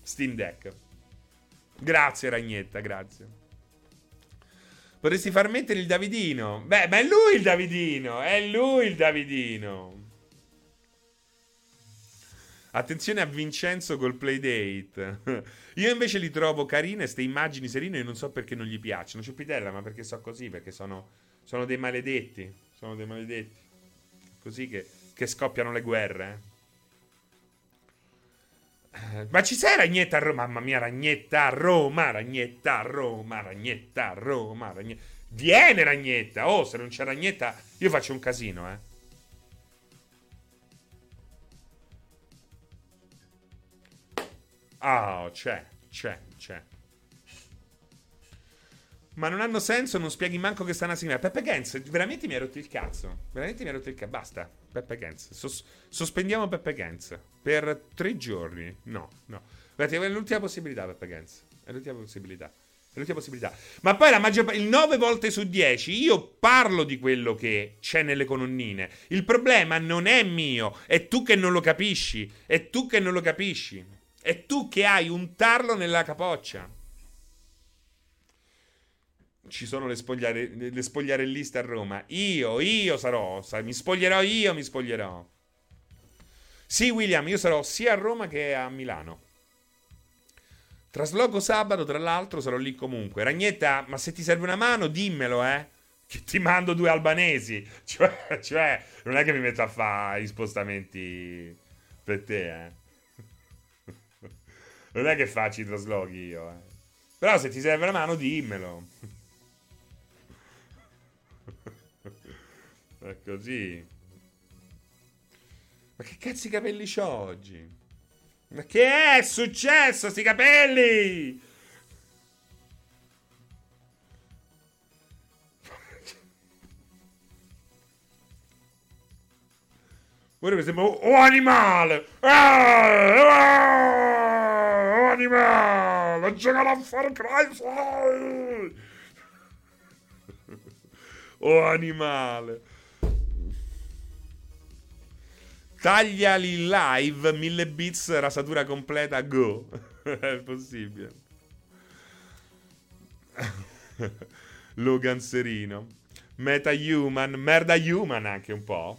Steam Deck. Grazie Ragnetta, grazie. Potresti far mettere il Davidino. Beh, ma è lui il Davidino. È lui il Davidino. Attenzione a Vincenzo col playdate. Io invece li trovo carine, ste immagini serine, e non so perché non gli piacciono. C'è Pitella, ma perché so così? Perché sono, sono dei maledetti. Sono dei maledetti. Così che, che scoppiano le guerre. Eh. Eh, ma ci sei Ragnetta a Roma? Mamma mia, Ragnetta a Roma, Ragnetta a Roma, Ragnetta a Roma, Ragnetta. Viene Ragnetta! Oh, se non c'è Ragnetta, io faccio un casino, eh. Ah, oh, c'è, c'è, c'è. Ma non hanno senso, non spieghi manco che stanno a signare. Peppe Gens, veramente mi hai rotto il cazzo. Veramente mi hai rotto il cazzo. Basta. Peppe Gens. Sos- sospendiamo Peppe Gens. Per tre giorni. No, no. Guardate, è l'ultima possibilità, Peppe Gens. È l'ultima possibilità. È l'ultima possibilità. Ma poi la maggior parte, il 9 volte su 10, io parlo di quello che c'è nelle colonnine. Il problema non è mio, è tu che non lo capisci. È tu che non lo capisci. È tu che hai un tarlo nella capoccia ci sono le, spogliare, le spogliarelliste a Roma. Io, io sarò, mi spoglierò io, mi spoglierò. Sì, William, io sarò sia a Roma che a Milano. Trasloco sabato, tra l'altro, sarò lì comunque. Ragnetta, ma se ti serve una mano, dimmelo, eh. Che ti mando due albanesi. Cioè, cioè non è che mi metto a fare gli spostamenti per te, eh. Non è che faccio i traslochi io, eh. Però se ti serve una mano, dimmelo. È così. Ma che cazzo di capelli c'ho oggi? Ma che è successo sti capelli? Guarda che sembra un animale! Ah, ah, animale! Giocare a Far Cry 6! Oh animale. Tagliali live, 1000 bits, rasatura completa, go. È possibile. Logan Serino. Meta Human, merda Human anche un po'.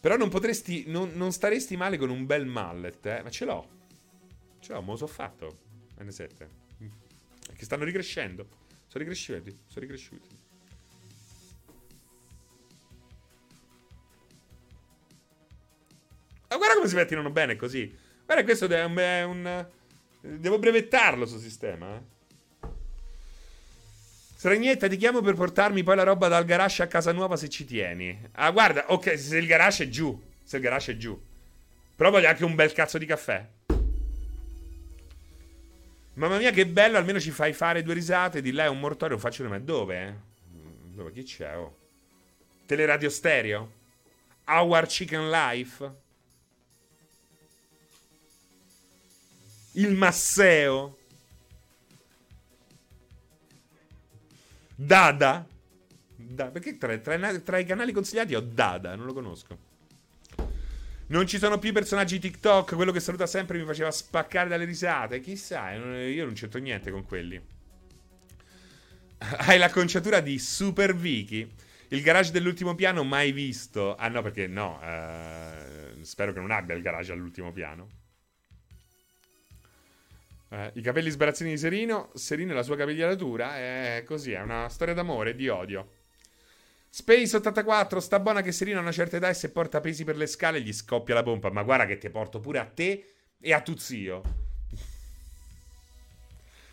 Però non potresti, non, non staresti male con un bel mallet, eh? Ma ce l'ho. Ce l'ho, me lo so fatto. N7. Che stanno ricrescendo. Sono ricresciuti, sono ricresciuti. Ma guarda come si pettinano bene così. Guarda, questo è un. È un devo brevettarlo sul sistema. Eh. Sragnetta, ti chiamo per portarmi poi la roba dal garage a casa nuova se ci tieni. Ah, guarda, ok, se il garage è giù. Se il garage è giù. Però voglio anche un bel cazzo di caffè. Mamma mia, che bello, almeno ci fai fare due risate. Di là è un mortorio, faccio ma dove? Eh? Dove? Chi c'è? Oh. Teleradio stereo? Our Chicken Life? Il Masseo? Dada? Da, perché tra, tra, tra, i canali consigliati ho Dada, non lo conosco. Non ci sono più personaggi TikTok, quello che saluta sempre mi faceva spaccare dalle risate. Chissà, io non c'entro niente con quelli. Hai l'acconciatura di Super Vicky. Il garage dell'ultimo piano mai visto. Ah no, perché no. Eh, spero che non abbia il garage all'ultimo piano. Eh, I capelli sbarazzini di Serino, Serino e la sua capigliatura, è così, è una storia d'amore e di odio. Space 84, sta buona che Serino a una certa età e se porta pesi per le scale gli scoppia la pompa, ma guarda che ti porto pure a te e a tuo zio.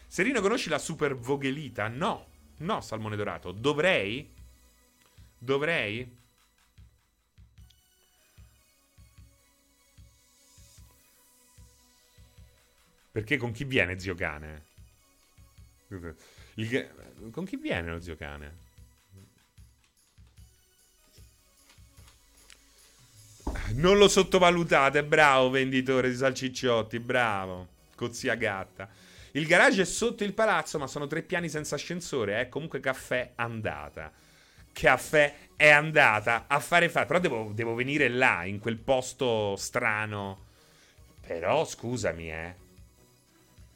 Serino conosci la super voghelita? No, no, salmone dorato. Dovrei? Dovrei? Perché con chi viene zio cane? Il... Con chi viene lo zio cane? Non lo sottovalutate, bravo venditore di salcicciotti, bravo. Cozzia gatta. Il garage è sotto il palazzo, ma sono tre piani senza ascensore. Eh? Comunque caffè andata. Caffè è andata a fare fa. Però devo, devo venire là, in quel posto strano. Però scusami, eh.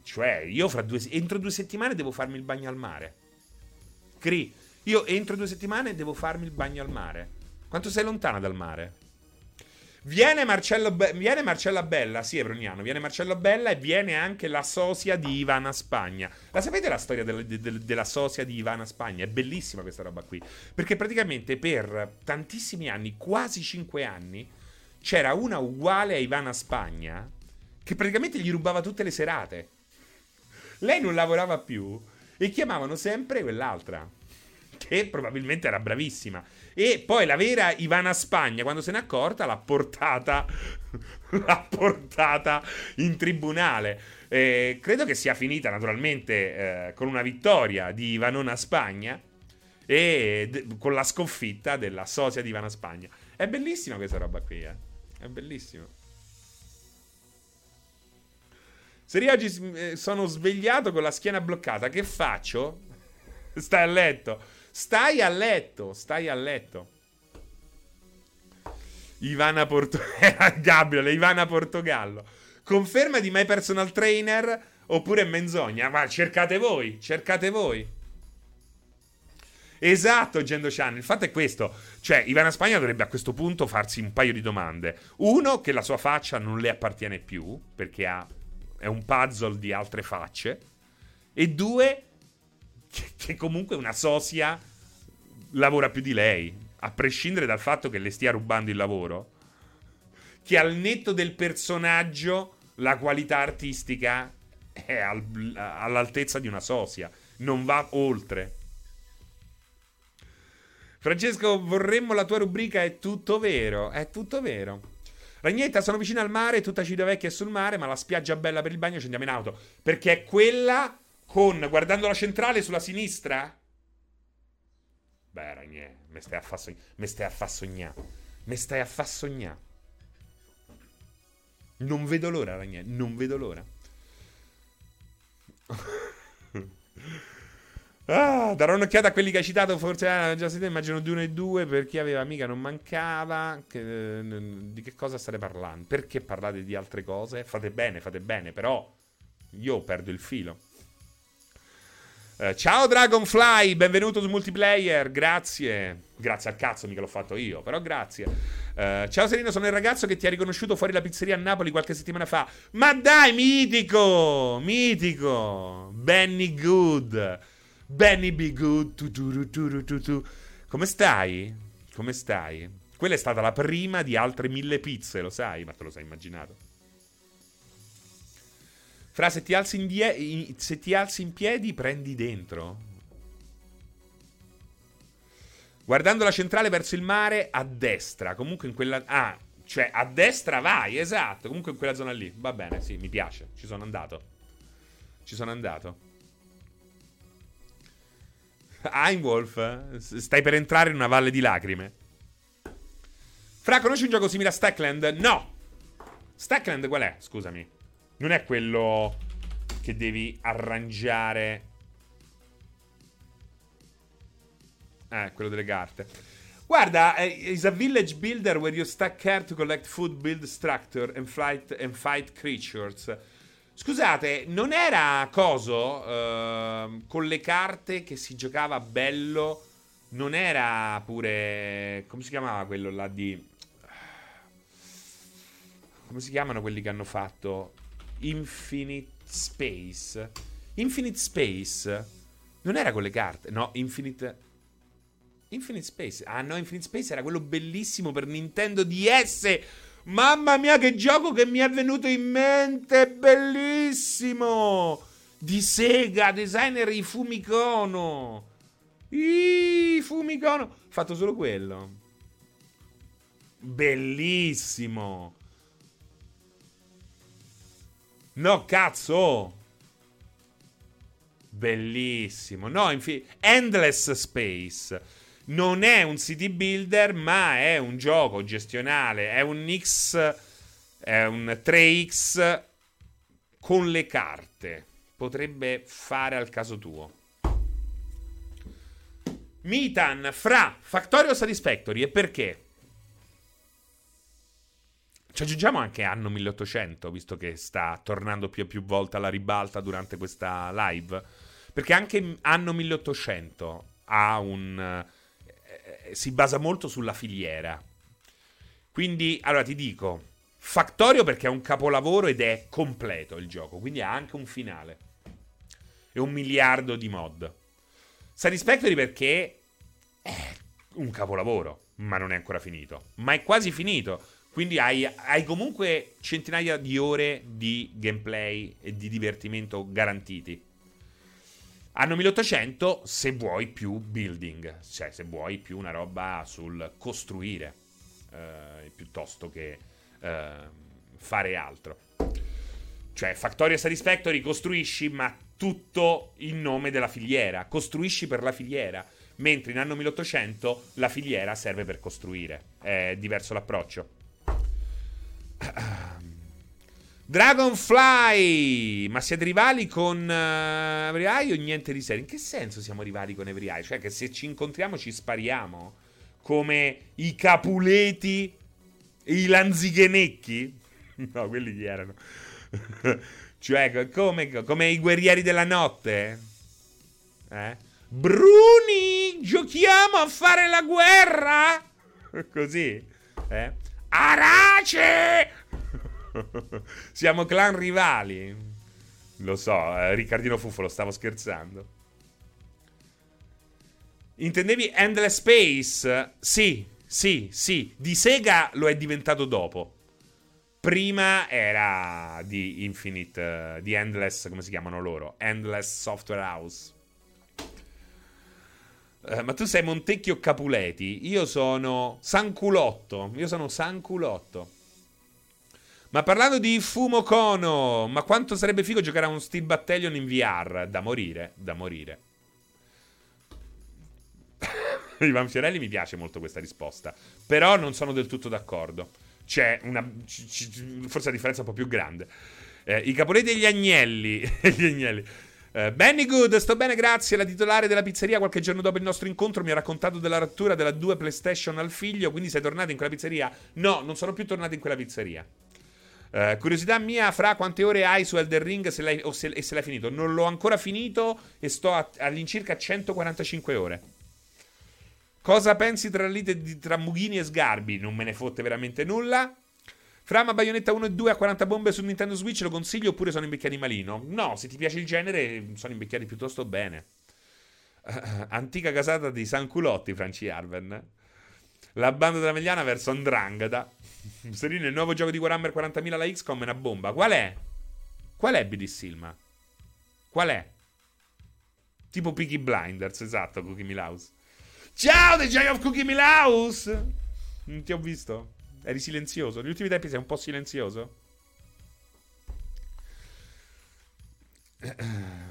Cioè, io fra due, entro due settimane devo farmi il bagno al mare. Cri, io entro due settimane devo farmi il bagno al mare. Quanto sei lontana dal mare? Viene, Be- viene Marcella Bella, sì, Evroniano, viene Marcello Bella e viene anche la sosia di Ivana Spagna. La sapete la storia della, de- de- della sosia di Ivana Spagna? È bellissima questa roba qui. Perché praticamente per tantissimi anni, quasi cinque anni, c'era una uguale a Ivana Spagna che praticamente gli rubava tutte le serate. Lei non lavorava più e chiamavano sempre quell'altra, che probabilmente era bravissima. E poi la vera Ivana Spagna, quando se n'è accorta, l'ha portata, l'ha portata in tribunale. Eh, credo che sia finita naturalmente eh, con una vittoria di Ivanona Spagna e d- con la sconfitta della sosia di Ivana Spagna. È bellissima questa roba qui, eh. È bellissima. Se io oggi eh, sono svegliato con la schiena bloccata, che faccio? Stai a letto. Stai a letto. Stai a letto. Ivana Portogallo. Gabriele, Ivana Portogallo. Conferma di my personal trainer oppure menzogna? Ma cercate voi, cercate voi. Esatto, Gendo Chan. Il fatto è questo: cioè, Ivana Spagna dovrebbe a questo punto farsi un paio di domande. Uno, che la sua faccia non le appartiene più, perché ha è un puzzle di altre facce. E due, che, che comunque una sosia lavora più di lei, a prescindere dal fatto che le stia rubando il lavoro. Che al netto del personaggio, la qualità artistica è al, all'altezza di una sosia, non va oltre. Francesco, vorremmo la tua rubrica È tutto vero? È tutto vero. Ragnetta, sono vicino al mare, tutta Civitavecchia è sul mare, ma la spiaggia bella per il bagno ci andiamo in auto. Perché è quella con, guardando la centrale sulla sinistra? Beh, Ragnè, mi stai a far sognare. Mi stai a far sognare. Mi stai a far sognare. Non vedo l'ora, Ragnè, non vedo l'ora. Ah, darò un'occhiata a quelli che hai citato. Forse ah, già sentito. Immagino di uno e due. Per chi aveva amica non mancava. Che, di che cosa state parlando? Perché parlate di altre cose? Fate bene, fate bene. Però io perdo il filo. Uh, ciao Dragonfly, benvenuto su multiplayer, grazie. Grazie al cazzo, mica l'ho fatto io, però grazie. Uh, ciao Serino, sono il ragazzo che ti ha riconosciuto fuori la pizzeria a Napoli qualche settimana fa. Ma dai, mitico, mitico. Benny Good. Benny Be Good. Tu, tu, tu, Come stai? Come stai? Quella è stata la prima di altre mille pizze, lo sai, ma te lo sei immaginato. Fra, se ti alzi in, die- se ti alzi in piedi, prendi dentro. Guardando la centrale verso il mare, a destra. Comunque in quella... Ah, cioè a destra vai, esatto. Comunque in quella zona lì. Va bene, sì, mi piace. Ci sono andato. Ci sono andato. Einwolf, stai per entrare in una valle di lacrime. Fra, conosci un gioco simile a Stackland? No! Stackland qual è? Scusami. Non è quello che devi arrangiare. Eh, quello delle carte. Guarda, eh, is a village builder where you stack care to collect food, build structure and, flight, and fight creatures. Scusate, non era coso uh, con le carte che si giocava bello? Non era pure. Come si chiamava quello là di. Come si chiamano quelli che hanno fatto Infinite Space. Infinite Space non era con le carte, no, Infinite Infinite Space. Ah no, Infinite Space era quello bellissimo per Nintendo DS. Mamma mia, che gioco che mi è venuto in mente, bellissimo! Di Sega, designer i Fumikono. I Fumikono. Fatto solo quello. Bellissimo. No, cazzo! Bellissimo. No, infine, Endless Space. Non è un city builder, ma è un gioco gestionale. È un X. È un 3X con le carte. Potrebbe fare al caso tuo. Mitan fra Factorio Satisfactory e perché? Ci aggiungiamo anche anno 1800, visto che sta tornando più e più volte alla ribalta durante questa live. Perché anche anno 1800 ha un... Eh, si basa molto sulla filiera. Quindi, allora ti dico, Factorio perché è un capolavoro ed è completo il gioco, quindi ha anche un finale. E un miliardo di mod. Satisfactory perché è un capolavoro, ma non è ancora finito. Ma è quasi finito quindi hai, hai, comunque centinaia di ore di gameplay e di divertimento garantiti. Anno 1800 se vuoi più building, cioè se vuoi più una roba sul costruire eh, piuttosto che eh, fare altro. Cioè Factoria Satisfactory costruisci ma tutto in nome della filiera, costruisci per la filiera, mentre in anno 1800 la filiera serve per costruire, è diverso l'approccio. Dragonfly! Ma siete rivali con uh, Every Eye o niente di serio? In che senso siamo rivali con Every Eye? Cioè che se ci incontriamo ci spariamo? Come i Capuleti e i Lanzighenecchi? No, quelli chi erano? cioè, come, come, i guerrieri della notte? Eh? Bruni, giochiamo a fare la guerra? Così? Eh? Arace! Siamo clan rivali. Lo so, eh, Riccardino Fuffolo, stavo scherzando. Intendevi Endless Space? Sì, sì, sì. Di Sega lo è diventato dopo. Prima era di Infinite, uh, di Endless, come si chiamano loro? Endless Software House. Eh, ma tu sei Montecchio Capuleti. Io sono Sanculotto. Io sono Sanculotto. Ma parlando di Fumo Kono, ma quanto sarebbe figo giocare a un Steel Battalion in VR? Da morire, da morire. Ivan Fiorelli mi piace molto questa risposta. Però non sono del tutto d'accordo. C'è una. C- c- forse la differenza è un po' più grande. Eh, I Capuleti e gli Agnelli. gli agnelli. Uh, Benny Good, sto bene, grazie. La titolare della pizzeria qualche giorno dopo il nostro incontro mi ha raccontato della rottura della due PlayStation al figlio. Quindi sei tornato in quella pizzeria? No, non sono più tornato in quella pizzeria. Uh, curiosità mia, fra quante ore hai su Elder Ring se l'hai, se, e se l'hai finito? Non l'ho ancora finito e sto a, all'incirca 145 ore. Cosa pensi tra lite di, tra Mughini e Sgarbi? Non me ne fotte veramente nulla. Frama Bayonetta 1 e 2 a 40 bombe su Nintendo Switch lo consiglio oppure sono invecchiati malino? No, se ti piace il genere sono invecchiati piuttosto bene. Uh, antica casata di San Culotti, Franci Arven. La banda della Megliana verso Andrangada. Serino, il nuovo gioco di Warhammer 40.000 la XCOM è una bomba. Qual è? Qual è BD Silma? Qual è? Tipo Peaky Blinders, esatto, Cookie Milaus. Ciao, The Giant of Cookie Milaus! Non ti ho visto? Eri silenzioso. Negli ultimi tempi sei un po' silenzioso.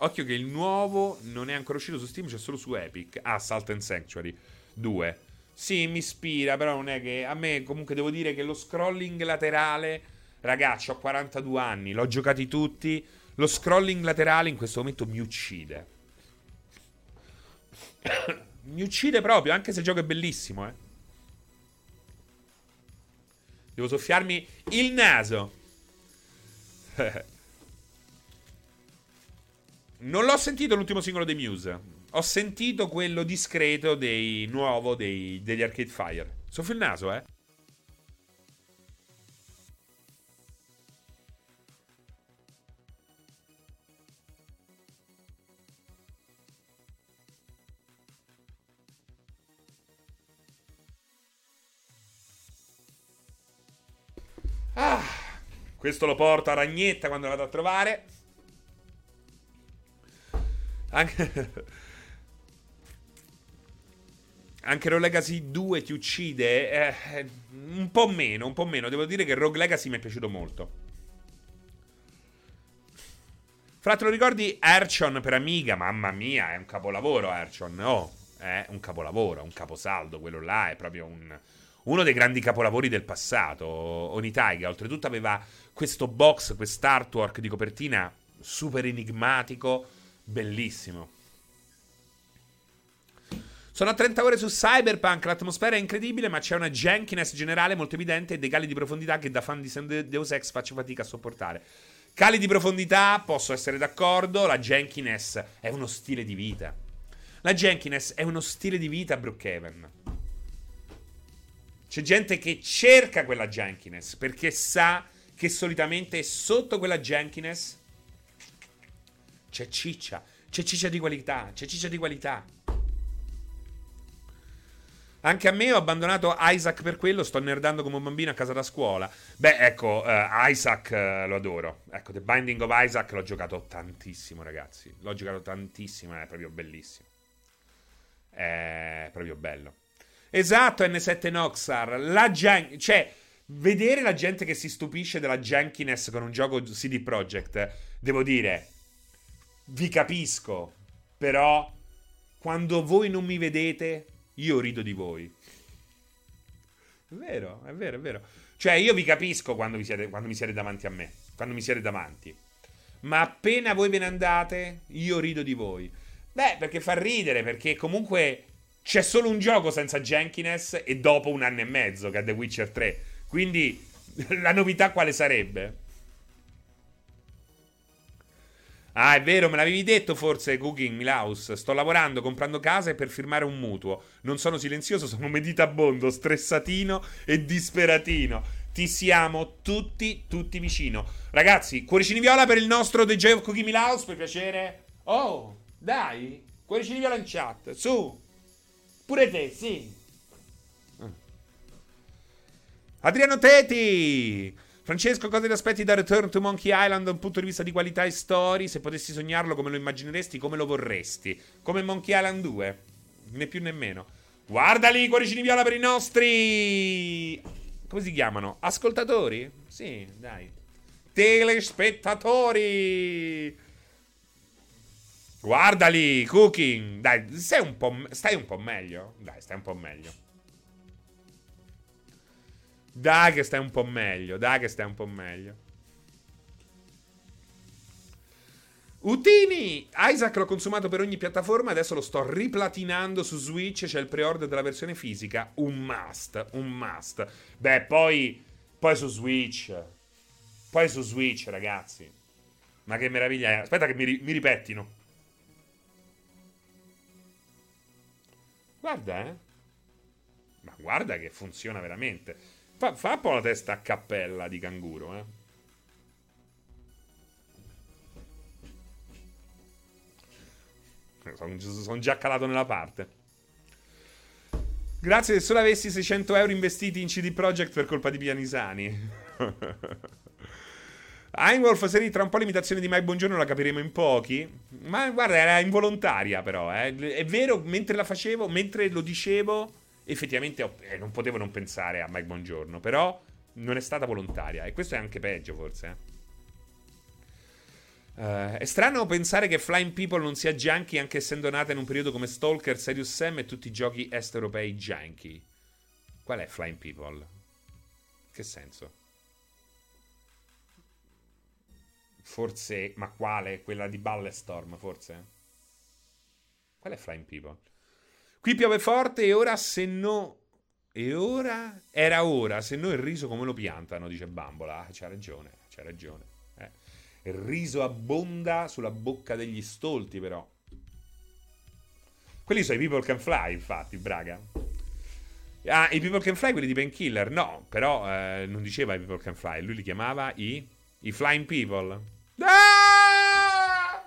Occhio che il nuovo non è ancora uscito su Steam, c'è solo su Epic. Ah, Salt and Sanctuary 2. Sì, mi ispira, però non è che... A me comunque devo dire che lo scrolling laterale... Ragazzi, ho 42 anni, l'ho giocati tutti. Lo scrolling laterale in questo momento mi uccide. mi uccide proprio, anche se il gioco è bellissimo, eh. Devo soffiarmi il naso. non l'ho sentito l'ultimo singolo dei Muse. Ho sentito quello discreto dei nuovo dei, degli Arcade Fire. Soffio il naso, eh. Ah, questo lo porto a Ragnetta quando vado a trovare. Anche... Anche Rogue Legacy 2 ti uccide? Eh, un po' meno, un po' meno. Devo dire che Rogue Legacy mi è piaciuto molto. Fra te lo ricordi Archon per Amiga? Mamma mia, è un capolavoro Archon. Oh, è un capolavoro, un caposaldo. Quello là è proprio un uno dei grandi capolavori del passato. Onitaiga, oltretutto, aveva questo box, quest'artwork di copertina super enigmatico, bellissimo. Sono a 30 ore su Cyberpunk, l'atmosfera è incredibile, ma c'è una jankiness generale molto evidente e dei cali di profondità che da fan di Deus Ex faccio fatica a sopportare. Cali di profondità, posso essere d'accordo, la jankiness è uno stile di vita. La jankiness è uno stile di vita, Brookhaven. C'è gente che cerca quella jankiness perché sa che solitamente sotto quella jankiness c'è ciccia, c'è ciccia di qualità, c'è ciccia di qualità. Anche a me ho abbandonato Isaac per quello, sto nerdando come un bambino a casa da scuola. Beh, ecco, uh, Isaac uh, lo adoro. Ecco, The Binding of Isaac l'ho giocato tantissimo, ragazzi. L'ho giocato tantissimo, è proprio bellissimo. È proprio bello. Esatto, N7 Noxar. La gen- cioè, vedere la gente che si stupisce della jankiness con un gioco CD Projekt, devo dire, vi capisco, però quando voi non mi vedete, io rido di voi. È vero, è vero, è vero. Cioè, io vi capisco quando, siete, quando mi siete davanti a me, quando mi siete davanti. Ma appena voi ve ne andate, io rido di voi. Beh, perché fa ridere, perché comunque c'è solo un gioco senza Jenkins e dopo un anno e mezzo che è The Witcher 3. Quindi la novità quale sarebbe? Ah, è vero, me l'avevi detto forse, Cooking Milaus. Sto lavorando, comprando casa e per firmare un mutuo. Non sono silenzioso, sono meditabondo, stressatino e disperatino. Ti siamo tutti, tutti vicino. Ragazzi, cuoricini viola per il nostro The Joy of Cooking Milaus, per piacere. Oh, dai, cuoricini viola in chat, su. Pure te, sì. Adriano Teti! Francesco, cosa ti aspetti da Return to Monkey Island da un punto di vista di qualità e story? Se potessi sognarlo, come lo immagineresti, come lo vorresti? Come Monkey Island 2? Né più né meno. Guardali, cuoricini viola per i nostri... Come si chiamano? Ascoltatori? Sì, dai. Telespettatori! Guardali, Cooking. Dai, un po', stai un po' meglio. Dai, stai un po' meglio. Dai che stai un po' meglio. Dai che stai un po' meglio. Utini! Isaac l'ho consumato per ogni piattaforma, adesso lo sto riplatinando su Switch, c'è il pre-order della versione fisica. Un must, un must. Beh, poi, poi su Switch. Poi su Switch, ragazzi. Ma che meraviglia. Aspetta che mi, mi ripettino. Guarda, eh. Ma guarda che funziona veramente. Fa, fa un po' la testa a cappella di canguro, eh. Sono, sono già calato nella parte. Grazie se solo avessi 600 euro investiti in CD Projekt per colpa di Pianisani. Einwolf serie tra un po' l'imitazione di Mai Buongiorno la capiremo in pochi. Ma guarda, era involontaria però. Eh. È vero, mentre la facevo, mentre lo dicevo, effettivamente eh, non potevo non pensare a Mike Buongiorno. Però non è stata volontaria. E questo è anche peggio, forse. Eh. Uh, è strano pensare che Flying People non sia junkie anche essendo nata in un periodo come Stalker, Serious Sam e tutti i giochi est europei junkie. Qual è Flying People? Che senso? Forse, ma quale? Quella di Ballestorm, forse? Qual è Flying People? Qui piove forte e ora se no... E ora? Era ora, se no il riso come lo piantano, dice Bambola. Ah, c'ha ragione, c'ha ragione. Il riso abbonda sulla bocca degli stolti, però. Quelli sono i People Can Fly, infatti, Braga. Ah, i People Can Fly, quelli di Painkiller? No, però eh, non diceva i People Can Fly, lui li chiamava i, i Flying People. Ah!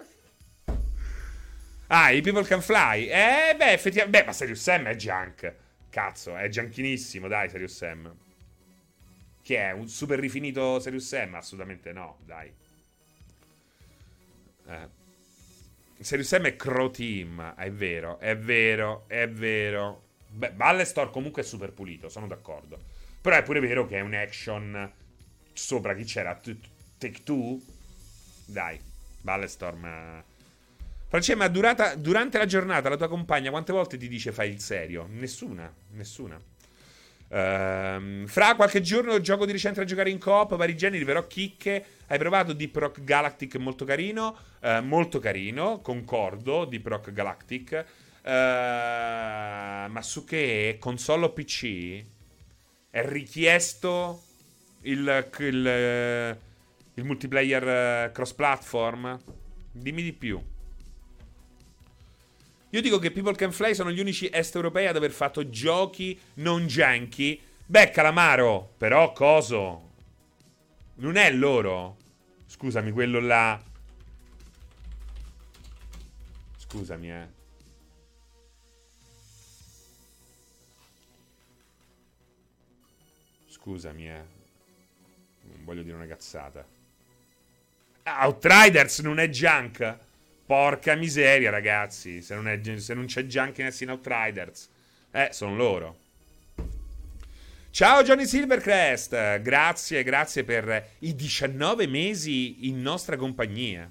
ah, i People Can Fly. Eh, beh, effettivamente... Beh, ma Serious Sam è junk. Cazzo, è gianchinissimo, dai, Serious Sam. Che è? Un super rifinito Serious Sam? Assolutamente no, dai. Eh. Serious Sam è Crow Team, è vero, è vero, è vero. Beh, Ballestor comunque è super pulito, sono d'accordo. Però è pure vero che è un action sopra chi c'era? Take Two? Dai, Ballestorm. Francesca, ma durata, durante la giornata la tua compagna quante volte ti dice fai il serio? Nessuna, nessuna. Uh, fra qualche giorno gioco di recente a giocare in coop, vari generi, però chicche. Hai provato Deep Rock Galactic, molto carino. Uh, molto carino, concordo. Deep Rock Galactic. Uh, ma su che console o PC è richiesto il, il, il multiplayer cross platform? Dimmi di più. Io dico che People Can Fly sono gli unici est europei ad aver fatto giochi non janky. Beh, Calamaro, però coso? Non è loro? Scusami, quello là. Scusami, eh. Scusami, eh. Non voglio dire una cazzata. Outriders non è junk? Porca miseria, ragazzi. Se non, è, se non c'è Junkiness in Outriders, eh, sono loro. Ciao Johnny Silvercrest, grazie, grazie per i 19 mesi in nostra compagnia.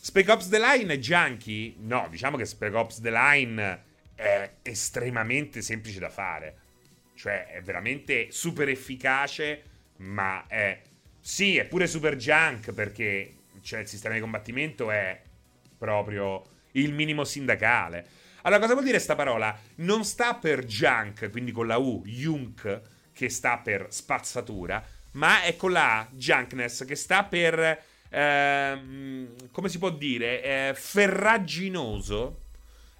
Spec Ops The Line è junkie? No, diciamo che Spec Ops The Line è estremamente semplice da fare. Cioè, è veramente super efficace, ma è... Sì, è pure super junk perché cioè, il sistema di combattimento è proprio il minimo sindacale. Allora, cosa vuol dire sta parola? Non sta per junk, quindi con la U, junk, che sta per spazzatura, ma è con la A, junkness, che sta per, eh, come si può dire, eh, ferraginoso.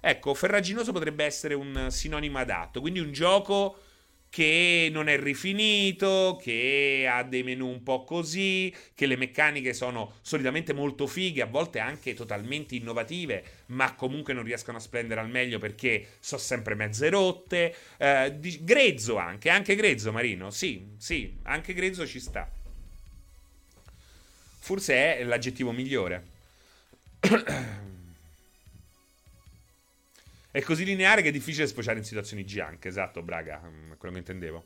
Ecco, ferraginoso potrebbe essere un sinonimo adatto, quindi un gioco che non è rifinito, che ha dei menu un po' così, che le meccaniche sono solitamente molto fighe, a volte anche totalmente innovative, ma comunque non riescono a splendere al meglio perché sono sempre mezze rotte. Eh, di- grezzo anche, anche grezzo Marino, sì, sì, anche grezzo ci sta. Forse è l'aggettivo migliore. È così lineare che è difficile sfociare in situazioni junk. Esatto, Braga, mm, quello che intendevo.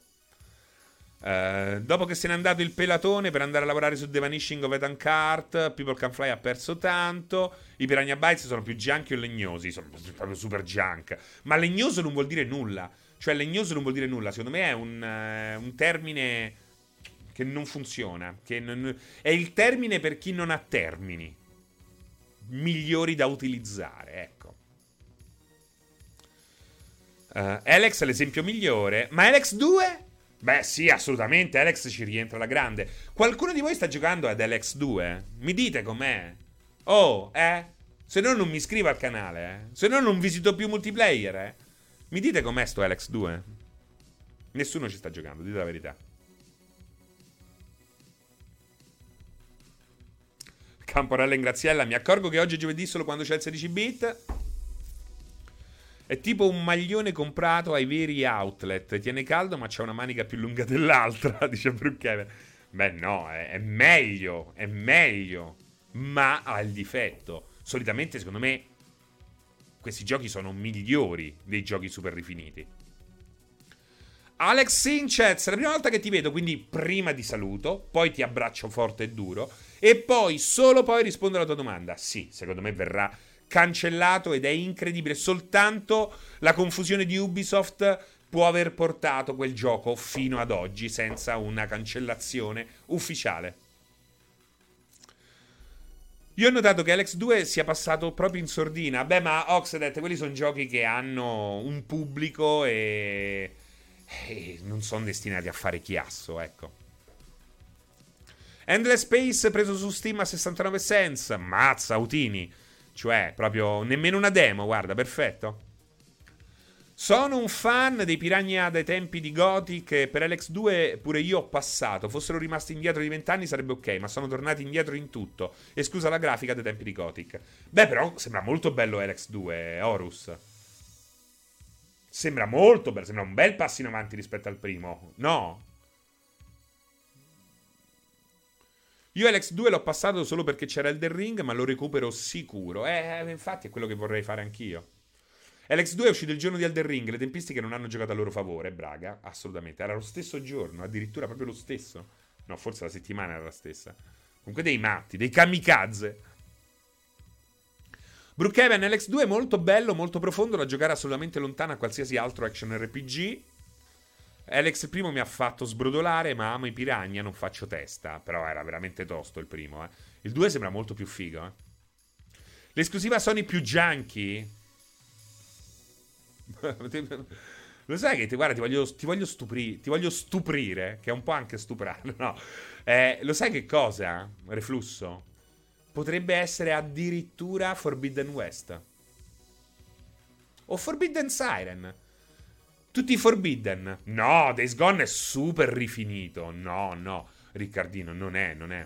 Uh, dopo che se n'è andato il pelatone per andare a lavorare su The Vanishing of Ethan Cart, People Can Fly ha perso tanto. I Piranha Bytes sono più junky o legnosi? Sono proprio super junk. Ma legnoso non vuol dire nulla. Cioè, legnoso non vuol dire nulla. Secondo me è un, uh, un termine che non funziona. Che non... È il termine per chi non ha termini. migliori da utilizzare, ecco. Uh, Alex è l'esempio migliore, ma Alex 2? Beh, sì, assolutamente. Alex ci rientra alla grande. Qualcuno di voi sta giocando ad Alex 2? Mi dite com'è? Oh, eh? Se no non mi iscrivo al canale, eh? Se no non visito più multiplayer, eh? Mi dite com'è sto Alex 2? Nessuno ci sta giocando, dite la verità. Camporella in Graziella, mi accorgo che oggi è giovedì solo quando c'è il 16 bit. È tipo un maglione comprato ai veri outlet. Tiene caldo, ma c'ha una manica più lunga dell'altra, dice Brookhaven. Beh, no, è, è, meglio, è meglio. Ma ha il difetto. Solitamente, secondo me, questi giochi sono migliori dei giochi super rifiniti. Alex Sinchez, la prima volta che ti vedo, quindi prima ti saluto, poi ti abbraccio forte e duro, e poi, solo poi rispondo alla tua domanda. Sì, secondo me verrà cancellato ed è incredibile. Soltanto la confusione di Ubisoft può aver portato quel gioco fino ad oggi senza una cancellazione ufficiale. Io ho notato che Alex 2 sia passato proprio in sordina. Beh, ma Oxedet, quelli sono giochi che hanno un pubblico e, e non sono destinati a fare chiasso, ecco. Endless Space preso su Steam a 69 cents. Mazza, Autini. Cioè, proprio nemmeno una demo, guarda, perfetto. Sono un fan dei Piranha dai tempi di Gothic per Alex 2 pure io ho passato. Fossero rimasti indietro di vent'anni sarebbe ok, ma sono tornati indietro in tutto. Esclusa la grafica dei tempi di Gothic. Beh, però sembra molto bello Alex 2, Horus. Sembra molto bello, sembra un bel passo in avanti rispetto al primo. No? Io Alex 2 l'ho passato solo perché c'era The Ring, ma lo recupero sicuro. Eh, infatti è quello che vorrei fare anch'io. Alex 2 è uscito il giorno di Elden Ring, le tempistiche non hanno giocato a loro favore, Braga, assolutamente. Era lo stesso giorno, addirittura proprio lo stesso. No, forse la settimana era la stessa. Comunque dei matti, dei kamikaze. Brookhaven Alex 2 è molto bello, molto profondo, da giocare assolutamente lontano a qualsiasi altro action RPG. Alex il primo mi ha fatto sbrodolare, ma amo i piranha, non faccio testa. Però era veramente tosto il primo, eh. Il 2 sembra molto più figo, eh. L'esclusiva Sony più junkie? Lo sai che ti, guarda, ti voglio, ti voglio, stupri, ti voglio stuprire, che è un po' anche stuprare, no? Eh, lo sai che cosa? Reflusso? Potrebbe essere addirittura Forbidden West. O Forbidden Siren. Tutti Forbidden. No, Days Gone è super rifinito. No, no, Riccardino, non è, non è.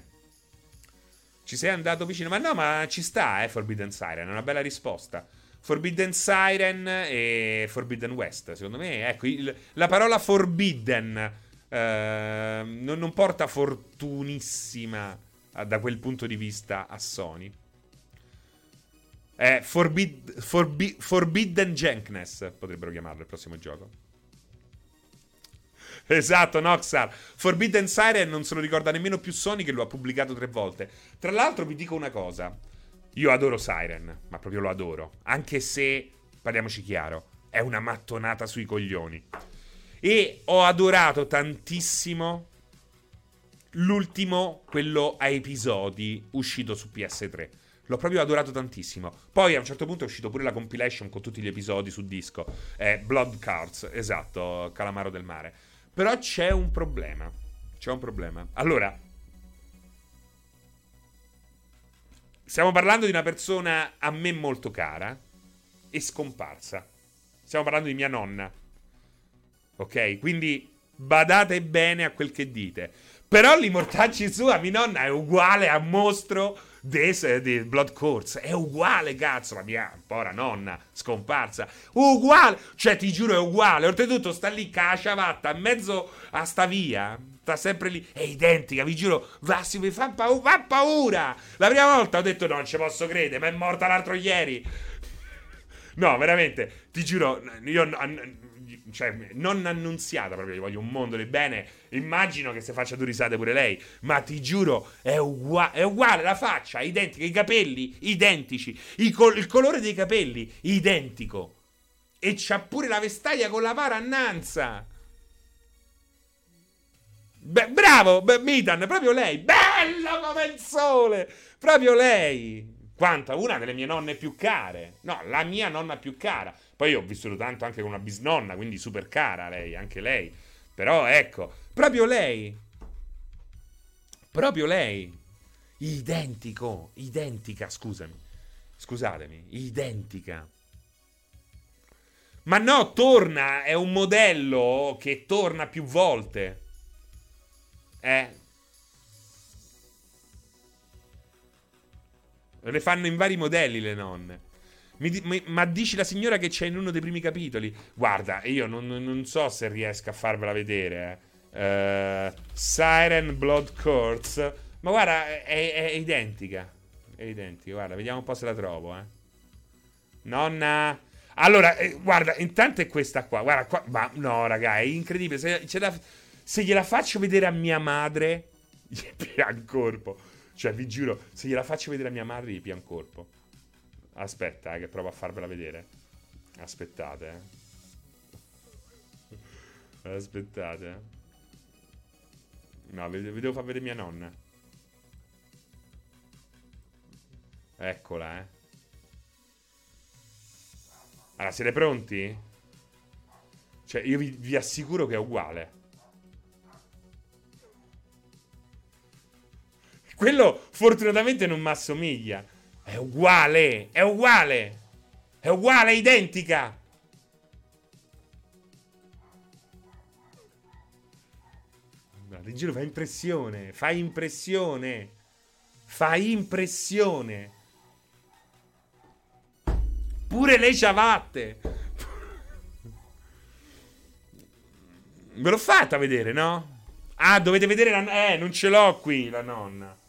Ci sei andato vicino. Ma no, ma ci sta, eh, Forbidden Siren. È una bella risposta. Forbidden Siren e Forbidden West. Secondo me, ecco, il, la parola Forbidden eh, non, non, porta fortunissima eh, da quel punto di vista a Sony. Eh, forbid, forbi, Forbidden Jankness potrebbero chiamarlo il prossimo gioco. Esatto, Noxar. Forbidden Siren non se lo ricorda nemmeno più Sony che lo ha pubblicato tre volte. Tra l'altro vi dico una cosa. Io adoro Siren, ma proprio lo adoro. Anche se, parliamoci chiaro, è una mattonata sui coglioni. E ho adorato tantissimo l'ultimo, quello a episodi, uscito su PS3. L'ho proprio adorato tantissimo. Poi a un certo punto è uscito pure la compilation con tutti gli episodi su disco. Eh, Blood Cards, esatto, Calamaro del Mare. Però c'è un problema. C'è un problema. Allora, stiamo parlando di una persona a me molto cara e scomparsa. Stiamo parlando di mia nonna. Ok? Quindi badate bene a quel che dite. Però l'immortaggi sua, mia nonna, è uguale a mostro di Blood Course. È uguale, cazzo, la mia povera nonna scomparsa. Uguale, cioè ti giuro è uguale. Oltretutto sta lì cacciavatta in mezzo a sta via. Sta sempre lì, è identica, vi giuro. Va, si mi fa, paura, fa paura. La prima volta ho detto no, non ci posso credere, ma è morta l'altro ieri. No, veramente, ti giuro, io cioè, non annunziata proprio, gli voglio un mondo di bene. Immagino che se faccia due risate pure lei, ma ti giuro, è, ugua- è uguale la faccia, identica, i capelli identici, col- il colore dei capelli identico. E c'ha pure la vestaglia con la para annanza. Beh, bravo, beh, Mitan, proprio lei. Bella come il sole. Proprio lei. Quanta? Una delle mie nonne più care. No, la mia nonna più cara. Poi ho vissuto tanto anche con una bisnonna, quindi super cara lei, anche lei. Però ecco, proprio lei. Proprio lei. Identico, identica, scusami. Scusatemi, identica. Ma no, torna, è un modello che torna più volte. Eh. Le fanno in vari modelli le nonne. Mi, mi, ma dici la signora che c'è in uno dei primi capitoli? Guarda, io non, non so se riesco a farvela vedere. Eh. Uh, Siren Blood Courts. Ma guarda, è, è, identica. È identica, guarda, vediamo un po' se la trovo, eh. Nonna. Allora, eh, guarda, intanto è questa qua. Guarda qua. Ma no, raga, è incredibile. Se, la, se gliela faccio vedere a mia madre, gli pian corpo. Cioè, vi giuro, se gliela faccio vedere a mia madre, gli pian corpo. Aspetta, eh, che provo a farvela vedere. Aspettate, eh. Aspettate. No, vi, vi devo far vedere mia nonna. Eccola, eh. Allora, siete pronti? Cioè, io vi, vi assicuro che è uguale. Quello fortunatamente non mi assomiglia. È uguale, è uguale. È uguale, è identica. Guarda, in giro fa impressione, fa impressione. Fa impressione. Pure le ciabatte. Ve l'ho fatta vedere, no? Ah, dovete vedere la... Eh, non ce l'ho qui, la nonna.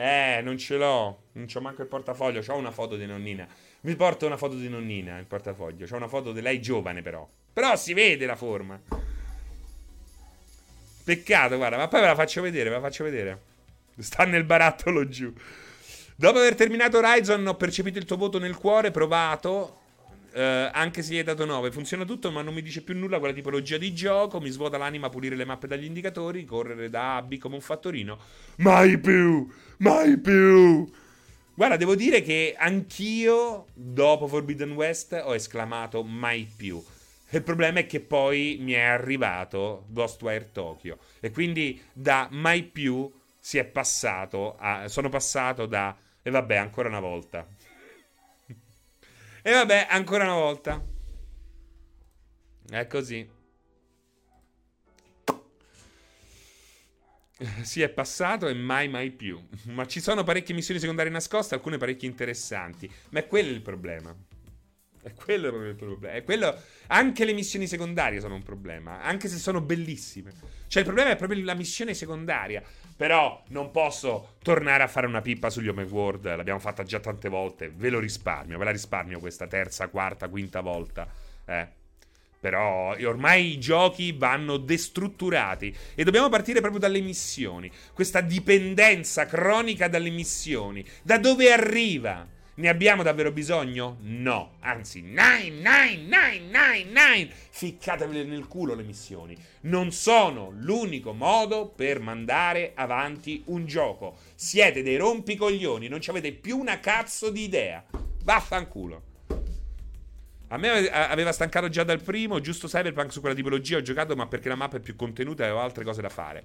Eh, non ce l'ho. Non c'ho manco il portafoglio. C'ho una foto di nonnina. Mi porto una foto di nonnina il portafoglio. C'ho una foto di lei giovane, però. Però si vede la forma. Peccato, guarda. Ma poi ve la faccio vedere, ve la faccio vedere. Sta nel barattolo giù. Dopo aver terminato Horizon ho percepito il tuo voto nel cuore, provato, eh, anche se gli hai dato 9. Funziona tutto, ma non mi dice più nulla quella tipologia di gioco. Mi svuota l'anima pulire le mappe dagli indicatori, correre da A a B come un fattorino. Mai più! Mai più! Guarda, devo dire che anch'io, dopo Forbidden West, ho esclamato mai più. Il problema è che poi mi è arrivato Ghostwire Tokyo. E quindi da mai più si è passato a... Sono passato da e vabbè, ancora una volta. E vabbè, ancora una volta. È così. Si è passato e mai mai più. Ma ci sono parecchie missioni secondarie nascoste, alcune parecchie interessanti. Ma è quello il problema. È quello proprio il problema. È quello... Anche le missioni secondarie sono un problema, anche se sono bellissime. Cioè, il problema è proprio la missione secondaria. Però non posso tornare a fare una pippa sugli Home World. L'abbiamo fatta già tante volte. Ve lo risparmio, ve la risparmio questa terza, quarta, quinta volta. Eh. Però ormai i giochi vanno destrutturati e dobbiamo partire proprio dalle missioni. Questa dipendenza cronica dalle missioni. Da dove arriva? Ne abbiamo davvero bisogno? No. Anzi, nine, nine, nine, nine, nine. Ficcatevele nel culo le missioni. Non sono l'unico modo per mandare avanti un gioco. Siete dei rompicoglioni, non ci avete più una cazzo di idea. Vaffanculo. A me aveva stancato già dal primo, giusto Cyberpunk su quella tipologia ho giocato, ma perché la mappa è più contenuta e avevo altre cose da fare.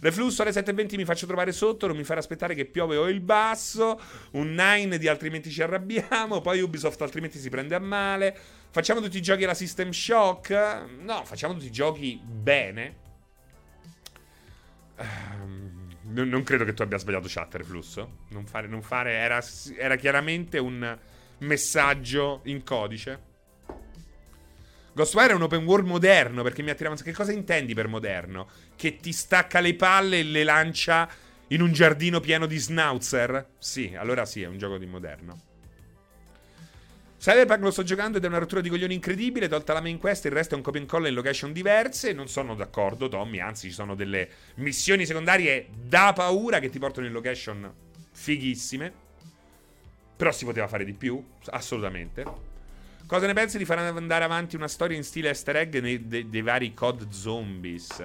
Reflusso alle 7.20 mi faccio trovare sotto, non mi farà aspettare che piove o il basso, un 9 di altrimenti ci arrabbiamo, poi Ubisoft altrimenti si prende a male. Facciamo tutti i giochi alla System Shock? No, facciamo tutti i giochi bene. Um, non, credo che tu abbia sbagliato chat, Reflusso. Non fare, non fare era, era chiaramente un messaggio in codice. Ghostwire è un open world moderno perché mi attirava. Che cosa intendi per moderno? Che ti stacca le palle e le lancia in un giardino pieno di schnauzer? Sì, allora sì, è un gioco di moderno. Cyberpunk lo sto giocando ed è una rottura di coglioni incredibile. Tolta la main quest, il resto è un copia e incolla in location diverse. Non sono d'accordo, Tommy. Anzi, ci sono delle missioni secondarie da paura che ti portano in location fighissime. Però si poteva fare di più, assolutamente. Cosa ne pensi di far andare avanti una storia in stile easter egg nei, dei, dei vari COD zombies?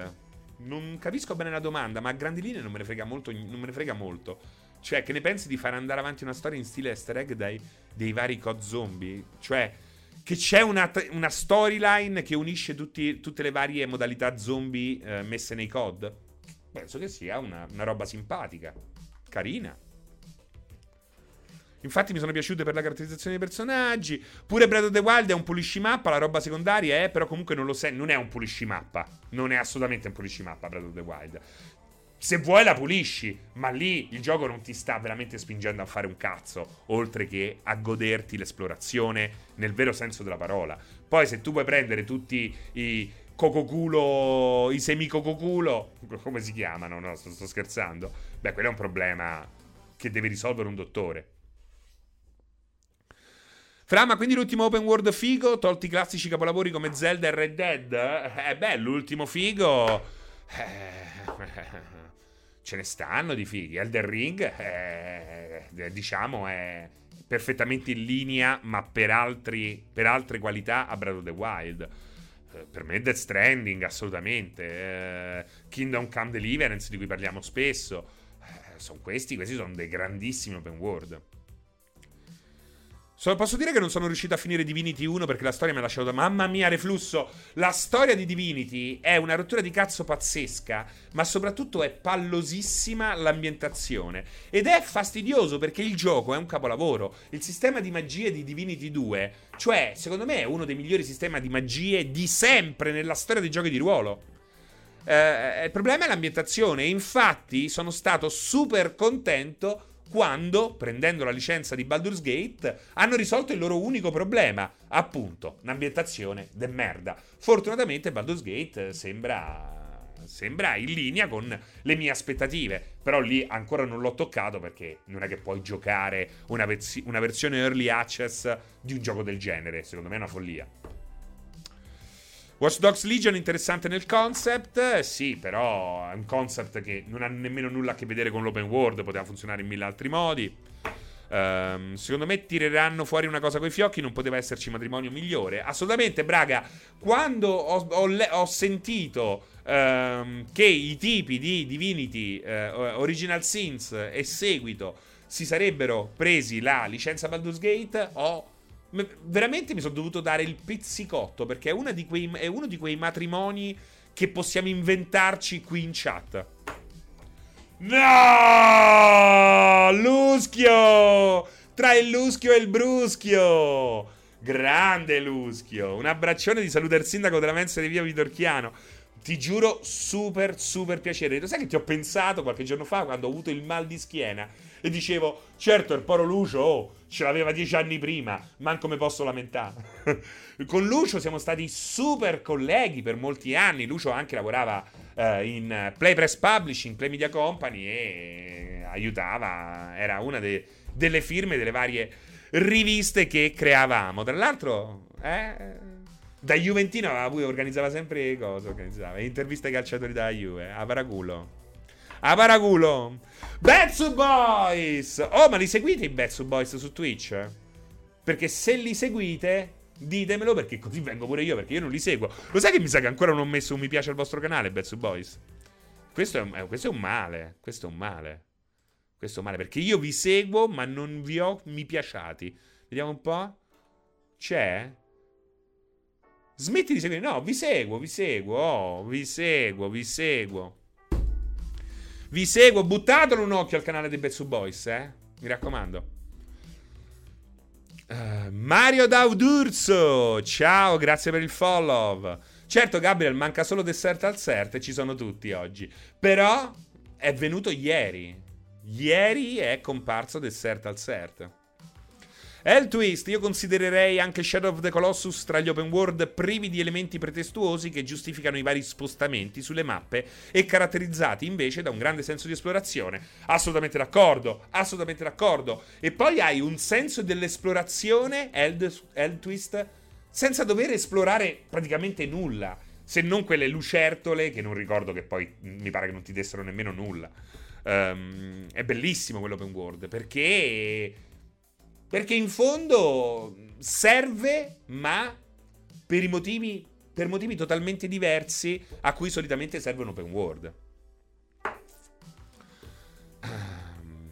Non capisco bene la domanda, ma a grandi linee non me ne frega molto. Non me ne frega molto. Cioè, che ne pensi di far andare avanti una storia in stile easter egg dai, dei vari COD zombie? Cioè, che c'è una, una storyline che unisce tutti, tutte le varie modalità zombie eh, messe nei COD? Penso che sia una, una roba simpatica, carina. Infatti mi sono piaciute per la caratterizzazione dei personaggi. Pure Breath of the Wild è un puliscimappa, la roba secondaria è, però comunque non lo sei, non è un puliscimappa. Non è assolutamente un puliscimappa Breath of the Wild. Se vuoi la pulisci, ma lì il gioco non ti sta veramente spingendo a fare un cazzo, oltre che a goderti l'esplorazione nel vero senso della parola. Poi se tu puoi prendere tutti i cococulo, i semicococulo, come si chiamano? No, sto, sto scherzando. Beh, quello è un problema che deve risolvere un dottore. Fra, ma quindi l'ultimo open world figo, tolti i classici capolavori come Zelda e Red Dead? Eh beh, l'ultimo figo... Eh, ce ne stanno di fighi. Elden Ring, è, diciamo, è perfettamente in linea, ma per, altri, per altre qualità a Breath of the Wild. Eh, per me Death Stranding, assolutamente. Eh, Kingdom Come Deliverance, di cui parliamo spesso. Eh, sono questi, questi sono dei grandissimi open world. So, posso dire che non sono riuscito a finire Divinity 1 perché la storia mi ha lasciato mamma mia reflusso. La storia di Divinity è una rottura di cazzo pazzesca, ma soprattutto è pallosissima l'ambientazione. Ed è fastidioso perché il gioco è un capolavoro. Il sistema di magie di Divinity 2, cioè, secondo me è uno dei migliori sistemi di magie di sempre nella storia dei giochi di ruolo. Eh, il problema è l'ambientazione. Infatti, sono stato super contento quando, prendendo la licenza di Baldur's Gate, hanno risolto il loro unico problema, appunto, un'ambientazione de merda. Fortunatamente Baldur's Gate sembra sembra in linea con le mie aspettative. Però lì ancora non l'ho toccato perché non è che puoi giocare una, versi- una, versione early access di un gioco del genere. Secondo me è una follia. Watch Dogs Legion interessante nel concept, eh, sì, però è un concept che non ha nemmeno nulla a che vedere con l'open world, poteva funzionare in mille altri modi. Um, secondo me tireranno fuori una cosa coi fiocchi, non poteva esserci matrimonio migliore. Assolutamente, Braga, quando ho, ho, ho sentito um, che i tipi di Divinity, uh, Original Sins e seguito si sarebbero presi la licenza Baldur's Gate, ho veramente mi sono dovuto dare il pizzicotto perché è, quei, è, uno di quei matrimoni che possiamo inventarci qui in chat. No! Luschio! Tra il Luschio e il Bruschio! Grande Luschio! Un abbraccione di salute al sindaco della mensa di via Vitorchiano. Ti giuro, super, super piacere. Lo sai che ti ho pensato qualche giorno fa quando ho avuto il mal di schiena? E dicevo, certo, il poro Lucio, oh, ce l'aveva dieci anni prima, manco me posso lamentare. Con Lucio siamo stati super colleghi per molti anni. Lucio anche lavorava eh, in Play Press Publishing, Play Media Company e aiutava, era una de- delle firme delle varie riviste che creavamo. Tra l'altro, eh da Juventino organizzava sempre cose, organizzava interviste ai calciatori da Juve, a Paraculo. A Paraculo. Betsu Boys! Oh, ma li seguite i Betsu Boys su Twitch? Perché se li seguite, ditemelo perché così vengo pure io, perché io non li seguo. Lo sai che mi sa che ancora non ho messo un mi piace al vostro canale, Betsu Boys? Questo è, eh, questo è un male, questo è un male. Questo è un male, perché io vi seguo, ma non vi ho mi piaciati. Vediamo un po'. C'è? Smetti di seguire. No, vi seguo, vi seguo. Oh, vi seguo, vi seguo. Vi seguo. Buttatelo un occhio al canale dei Betsu Boys, eh. Mi raccomando. Uh, Mario Daudurzo. Ciao, grazie per il follow. Certo, Gabriel, manca solo dessert al cert e ci sono tutti oggi. Però è venuto ieri. Ieri è comparso dessert al cert. È il twist, io considererei anche Shadow of the Colossus tra gli open world privi di elementi pretestuosi che giustificano i vari spostamenti sulle mappe e caratterizzati invece da un grande senso di esplorazione. Assolutamente d'accordo, assolutamente d'accordo. E poi hai un senso dell'esplorazione, Eld Twist, senza dover esplorare praticamente nulla, se non quelle lucertole che non ricordo che poi mi pare che non ti dessero nemmeno nulla. Um, è bellissimo quell'open world perché perché in fondo serve, ma per motivi, per motivi totalmente diversi a cui solitamente serve un open world. Ehm,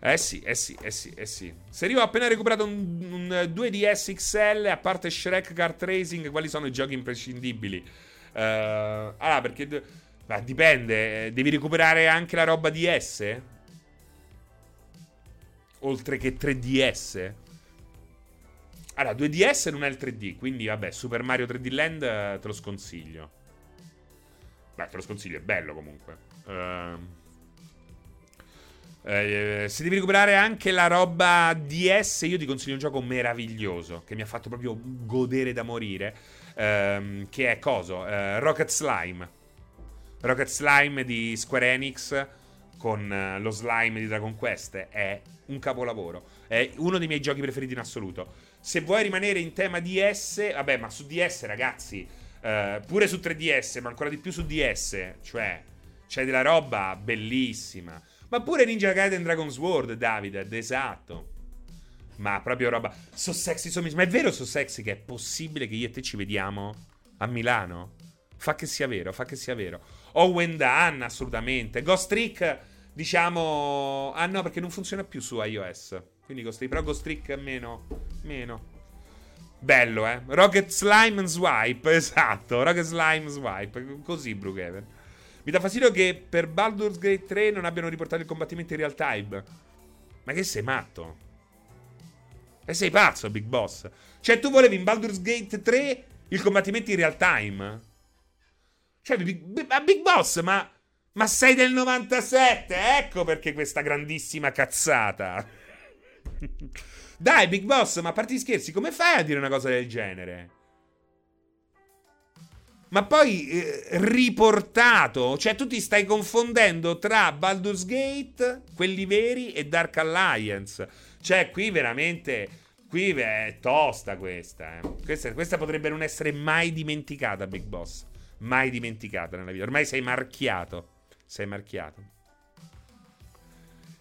Eh sì, eh sì, eh sì, eh sì. Se io ho appena recuperato un, un 2DS XL, a parte Shrek Kart Racing, quali sono i giochi imprescindibili? Uh, allora, perché... Ma dipende, devi recuperare anche la roba DS? Oltre che 3DS? Allora, 2DS non è il 3D, quindi vabbè, Super Mario 3D Land eh, te lo sconsiglio. Beh, te lo sconsiglio, è bello comunque. Ehm... Eh, se devi recuperare anche la roba DS, io ti consiglio un gioco meraviglioso che mi ha fatto proprio godere da morire. Ehm, che è coso? Eh, Rocket Slime. Rocket Slime di Square Enix con eh, lo slime di Dragon Quest è un capolavoro. È uno dei miei giochi preferiti in assoluto. Se vuoi rimanere in tema DS, vabbè, ma su DS, ragazzi, eh, pure su 3DS, ma ancora di più su DS, cioè, c'è della roba bellissima. Ma pure Ninja Gaiden Dragon Sword, Davide, esatto. Ma proprio roba. So sexy, so Ma è vero, so sexy, che è possibile che io e te ci vediamo a Milano? Fa che sia vero, fa che sia vero. Owen Dunn, assolutamente. Ghost Trick, diciamo. Ah no, perché non funziona più su iOS. Quindi Ghost Trick. Però Ghost Trick meno. Meno. Bello, eh. Rocket Slime Swipe, esatto. Rocket Slime Swipe. Così, Brookhaven. Mi dà fastidio che per Baldur's Gate 3 non abbiano riportato il combattimento in real time. Ma che sei matto? E sei pazzo, Big Boss. Cioè, tu volevi in Baldur's Gate 3 il combattimento in real time? Cioè, ma Big Boss, ma, ma sei del 97? Ecco perché questa grandissima cazzata. Dai, Big Boss, ma a parte scherzi, come fai a dire una cosa del genere? ma poi eh, riportato. Cioè, tu ti stai confondendo tra Baldur's Gate, quelli veri, e Dark Alliance. Cioè, qui veramente. Qui è tosta questa, eh. questa. Questa potrebbe non essere mai dimenticata, Big Boss. Mai dimenticata nella vita. Ormai sei marchiato. Sei marchiato.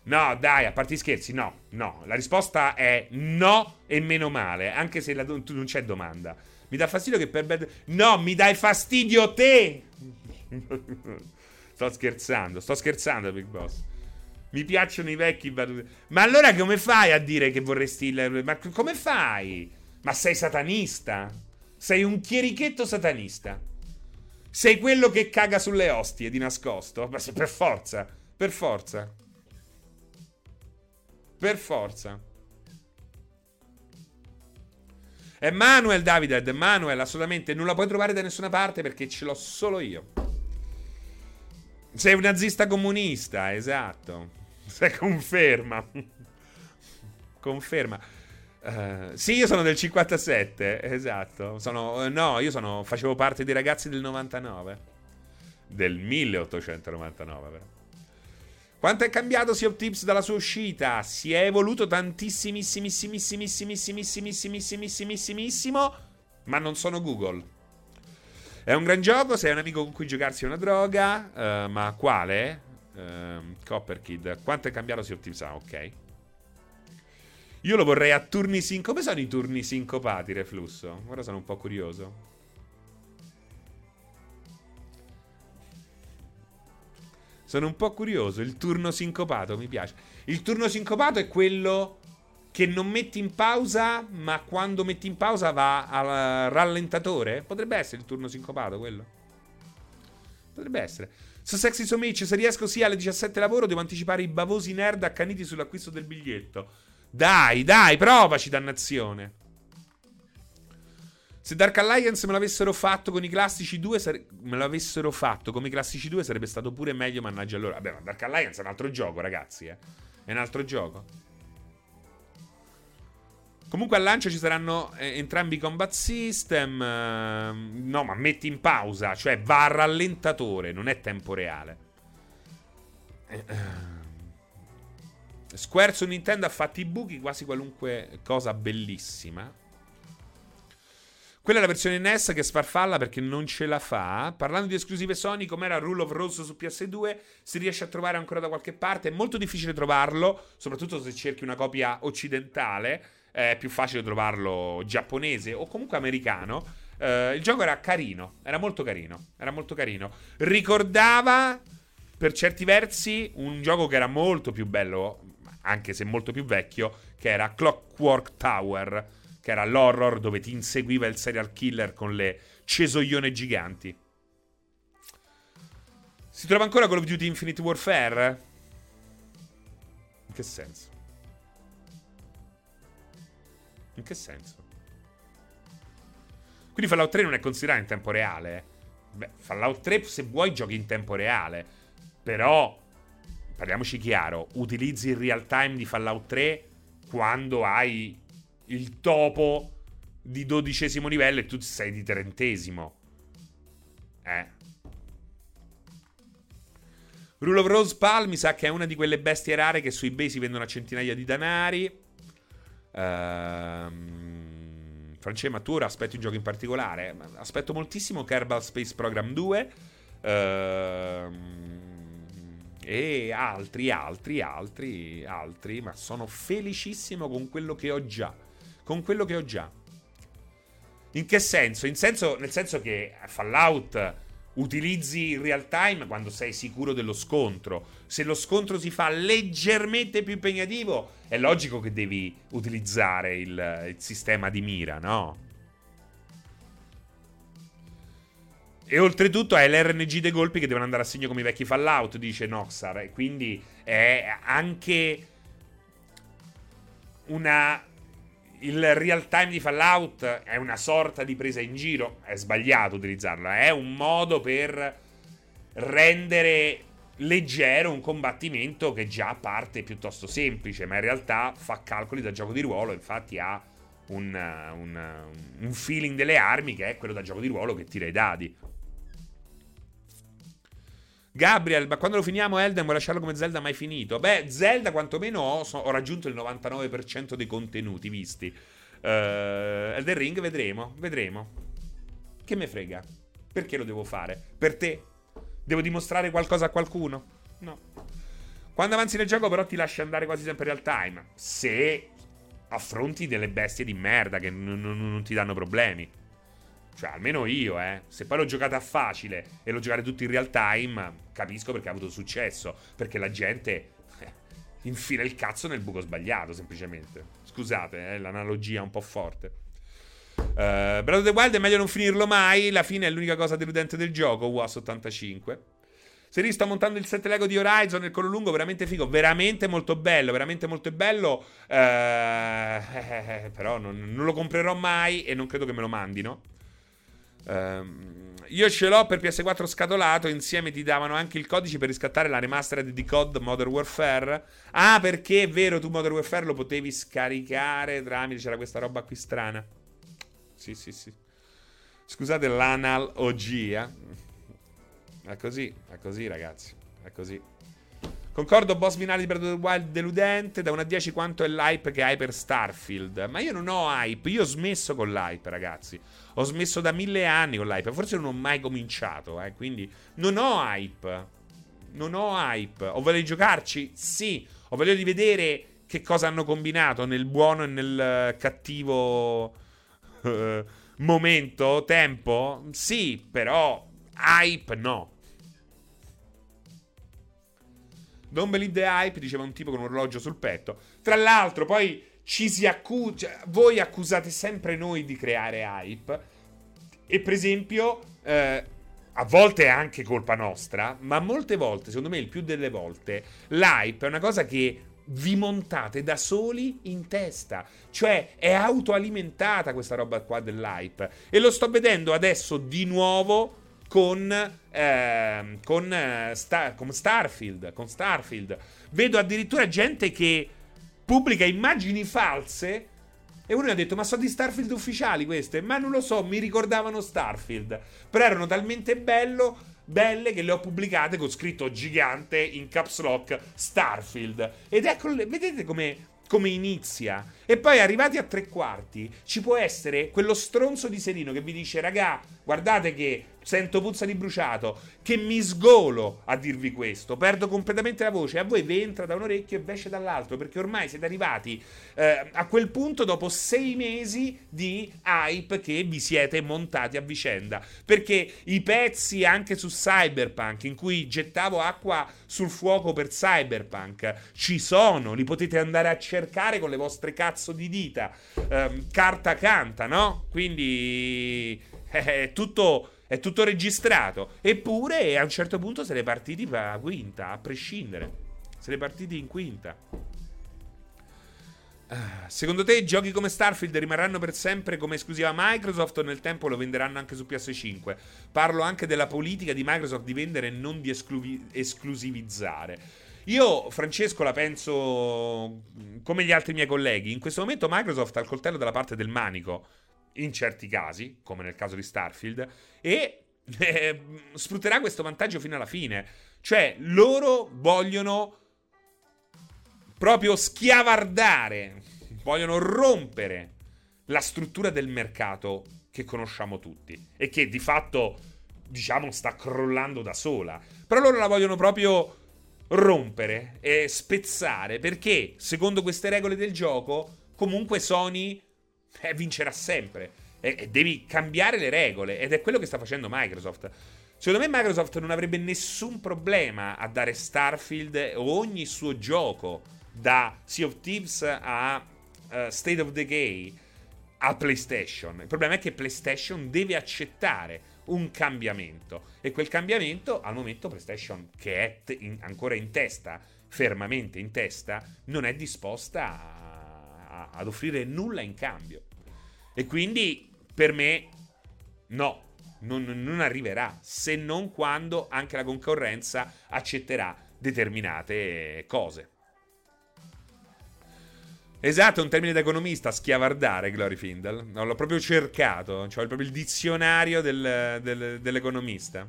No, dai, a parte scherzi, no, no. La risposta è no e meno male, anche se la, non c'è domanda. Mi dà fastidio che per Bad... No, mi dai fastidio te! sto scherzando, sto scherzando, Big Boss. Mi piacciono i vecchi battute. Ma allora come fai a dire che vorresti il... Ma come fai? Ma sei satanista? Sei un chierichetto satanista. Sei quello che caga sulle ostie di nascosto? Ma per forza, per forza. Per forza. Emanuel David, Emanuel, assolutamente non la puoi trovare da nessuna parte perché ce l'ho solo io. Sei un nazista comunista, esatto. Se conferma. conferma. Uh, sì, io sono del 57, esatto. Sono, uh, no, io sono, facevo parte dei ragazzi del 99. Del 1899, però. Quanto è cambiato Sea of Tips dalla sua uscita? Si è evoluto tantissimissimissimissimissimissimo, ma non sono Google. È un gran gioco, se hai un amico con cui giocarsi una droga, uh, ma quale? Uh, Copper Kid. Quanto è cambiato Sea of Tips? Ah, ok. Io lo vorrei a turni sincopati. Come sono i turni sincopati, Reflusso? Ora sono un po' curioso. Sono un po' curioso. Il turno sincopato mi piace. Il turno sincopato è quello che non metti in pausa, ma quando metti in pausa va al rallentatore. Potrebbe essere il turno sincopato quello. Potrebbe essere. So Sexy So Mitch, se riesco sì alle 17 lavoro, devo anticipare i bavosi nerd accaniti sull'acquisto del biglietto. Dai, dai, provaci, dannazione. Se Dark Alliance me l'avessero fatto con i classici 2, sare- me l'avessero fatto come i classici 2 sarebbe stato pure meglio, mannaggia allora. Vabbè, ma Dark Alliance è un altro gioco, ragazzi, eh. È un altro gioco. Comunque al lancio ci saranno eh, entrambi i combat system. Eh, no, ma metti in pausa, cioè va a rallentatore, non è tempo reale. Eh, eh. Square su Nintendo ha fatto i buchi, quasi qualunque cosa bellissima. Quella è la versione NES che sfarfalla perché non ce la fa. Parlando di esclusive Sony, com'era Rule of Rose su PS2, si riesce a trovare ancora da qualche parte. È molto difficile trovarlo, soprattutto se cerchi una copia occidentale. È più facile trovarlo giapponese o comunque americano. Uh, il gioco era carino, era molto carino, era molto carino. Ricordava per certi versi un gioco che era molto più bello anche se molto più vecchio, che era Clockwork Tower, che era l'horror dove ti inseguiva il serial killer con le cesoione giganti. Si trova ancora Call of Duty Infinite Warfare? In che senso? In che senso? Quindi Fallout 3 non è considerato in tempo reale. Beh, Fallout 3 se vuoi giochi in tempo reale. Però, parliamoci chiaro, utilizzi il real time di Fallout 3 quando hai il topo di dodicesimo livello e tu sei di trentesimo. Eh. Rule of Rose Pal mi sa che è una di quelle bestie rare che su eBay si vendono a centinaia di danari. Ehm, France, ma tu ora aspetti un gioco in particolare? Aspetto moltissimo Kerbal Space Program 2. Ehm, e altri, altri, altri, altri. Ma sono felicissimo con quello che ho già. Con quello che ho già. In che senso? In senso nel senso che Fallout utilizzi il real time quando sei sicuro dello scontro. Se lo scontro si fa leggermente più impegnativo, è logico che devi utilizzare il, il sistema di mira, no? E oltretutto è l'RNG dei colpi che devono andare a segno come i vecchi Fallout, dice Noxar. E quindi è anche una il real time di Fallout è una sorta di presa in giro. È sbagliato utilizzarlo. È un modo per rendere leggero un combattimento che già parte piuttosto semplice, ma in realtà fa calcoli da gioco di ruolo. Infatti ha un, un, un feeling delle armi che è quello da gioco di ruolo che tira i dadi. Gabriel, ma quando lo finiamo Elden vuoi lasciarlo come Zelda mai finito? Beh, Zelda quantomeno ho, so, ho raggiunto il 99% dei contenuti visti. Uh, Elden Ring vedremo, vedremo. Che me frega? Perché lo devo fare? Per te? Devo dimostrare qualcosa a qualcuno? No. Quando avanzi nel gioco però ti lasci andare quasi sempre real time. Se affronti delle bestie di merda che n- n- non ti danno problemi. Cioè, almeno io, eh. Se poi l'ho giocata facile e l'ho giocata tutto in real time, capisco perché ha avuto successo. Perché la gente eh, infila il cazzo nel buco sbagliato, semplicemente. Scusate, eh, l'analogia è un po' forte. Uh, Breath of the Wild è meglio non finirlo mai. La fine è l'unica cosa deludente del gioco. Was 85. Se sto montando il set Lego di Horizon nel collo lungo, veramente figo, veramente molto bello, veramente molto bello. Eh, però non, non, lo comprerò mai e non credo che me lo mandino. Um, io ce l'ho per PS4 scatolato. Insieme ti davano anche il codice per riscattare la remastered di COD Modern Warfare. Ah, perché è vero, tu Modern Warfare lo potevi scaricare tramite. C'era questa roba qui strana. Sì, sì, sì. Scusate l'analogia. È così, è così, ragazzi. È così. Concordo, boss finale di Breath of the Wild deludente. Da 1 a 10 quanto è l'hype che hai per Starfield. Ma io non ho hype. Io ho smesso con l'hype, ragazzi. Ho smesso da mille anni con l'hype. Forse non ho mai cominciato, eh. Quindi non ho hype. Non ho hype. Ho voglia di giocarci? Sì. Ho voglia di vedere che cosa hanno combinato nel buono e nel cattivo uh, momento, tempo. Sì, però hype no. Don't believe the hype, diceva un tipo con un orologio sul petto. Tra l'altro, poi ci si accusa. Cioè, voi accusate sempre noi di creare hype. E per esempio, eh, a volte è anche colpa nostra, ma molte volte, secondo me, il più delle volte, l'hype è una cosa che vi montate da soli in testa. Cioè, è autoalimentata questa roba qua dell'hype. E lo sto vedendo adesso di nuovo con, eh, con, eh, Star, con Starfield. Con Starfield. Vedo addirittura gente che pubblica immagini false. E uno mi ha detto: Ma sono di Starfield ufficiali queste? Ma non lo so, mi ricordavano Starfield. Però erano talmente bello, belle che le ho pubblicate con scritto gigante in caps lock Starfield. Ed ecco, vedete come come inizia. E poi arrivati a tre quarti ci può essere quello stronzo di Serino che vi dice: Raga, guardate che sento puzza di bruciato, che mi sgolo a dirvi questo, perdo completamente la voce, a voi vi entra da un orecchio e esce dall'altro, perché ormai siete arrivati eh, a quel punto dopo sei mesi di hype che vi siete montati a vicenda, perché i pezzi anche su Cyberpunk, in cui gettavo acqua sul fuoco per Cyberpunk, ci sono, li potete andare a cercare con le vostre cazzo di dita, eh, carta canta, no? Quindi eh, è tutto è tutto registrato. Eppure a un certo punto se ne è partiti la quinta, a prescindere. Se ne è partiti in quinta. Ah, secondo te giochi come Starfield rimarranno per sempre come esclusiva Microsoft o nel tempo lo venderanno anche su PS5? Parlo anche della politica di Microsoft di vendere e non di esclu- esclusivizzare. Io, Francesco, la penso come gli altri miei colleghi. In questo momento Microsoft ha il coltello dalla parte del manico in certi casi, come nel caso di Starfield, e eh, sfrutterà questo vantaggio fino alla fine. Cioè, loro vogliono proprio schiavardare, vogliono rompere la struttura del mercato che conosciamo tutti e che di fatto, diciamo, sta crollando da sola. Però loro la vogliono proprio rompere e spezzare perché, secondo queste regole del gioco, comunque Sony eh, vincerà sempre. E, e devi cambiare le regole. Ed è quello che sta facendo Microsoft. Secondo me Microsoft non avrebbe nessun problema a dare Starfield o ogni suo gioco da Sea of Thieves a uh, State of Decay a PlayStation. Il problema è che PlayStation deve accettare un cambiamento e quel cambiamento al momento PlayStation che è t- in, ancora in testa, fermamente in testa, non è disposta a, a, ad offrire nulla in cambio. E quindi per me no, non, non, arriverà, se non quando anche la concorrenza accetterà determinate cose. Esatto, è un termine da economista, schiavardare, Glory Findle. No, l'ho proprio cercato, cioè proprio il dizionario del, del, dell'economista.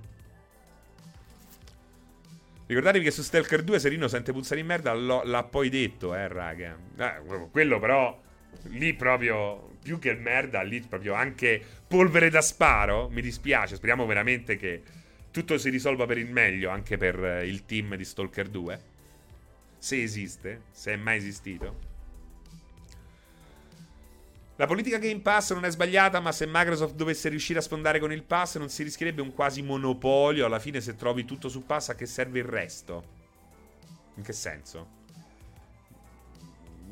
Ricordatevi che su Stalker 2 Serino sente puzzare in merda, l'ha poi detto, eh, raga. Eh, quello però lì proprio più che merda, lì proprio anche polvere da sparo. Mi dispiace, speriamo veramente che tutto si risolva per il meglio anche per il team di Stalker 2. Se esiste, se è mai esistito. La politica Game Pass non è sbagliata, ma se Microsoft dovesse riuscire a sfondare con il Pass non si rischierebbe un quasi monopolio. Alla fine, se trovi tutto su Pass, a che serve il resto? In che senso?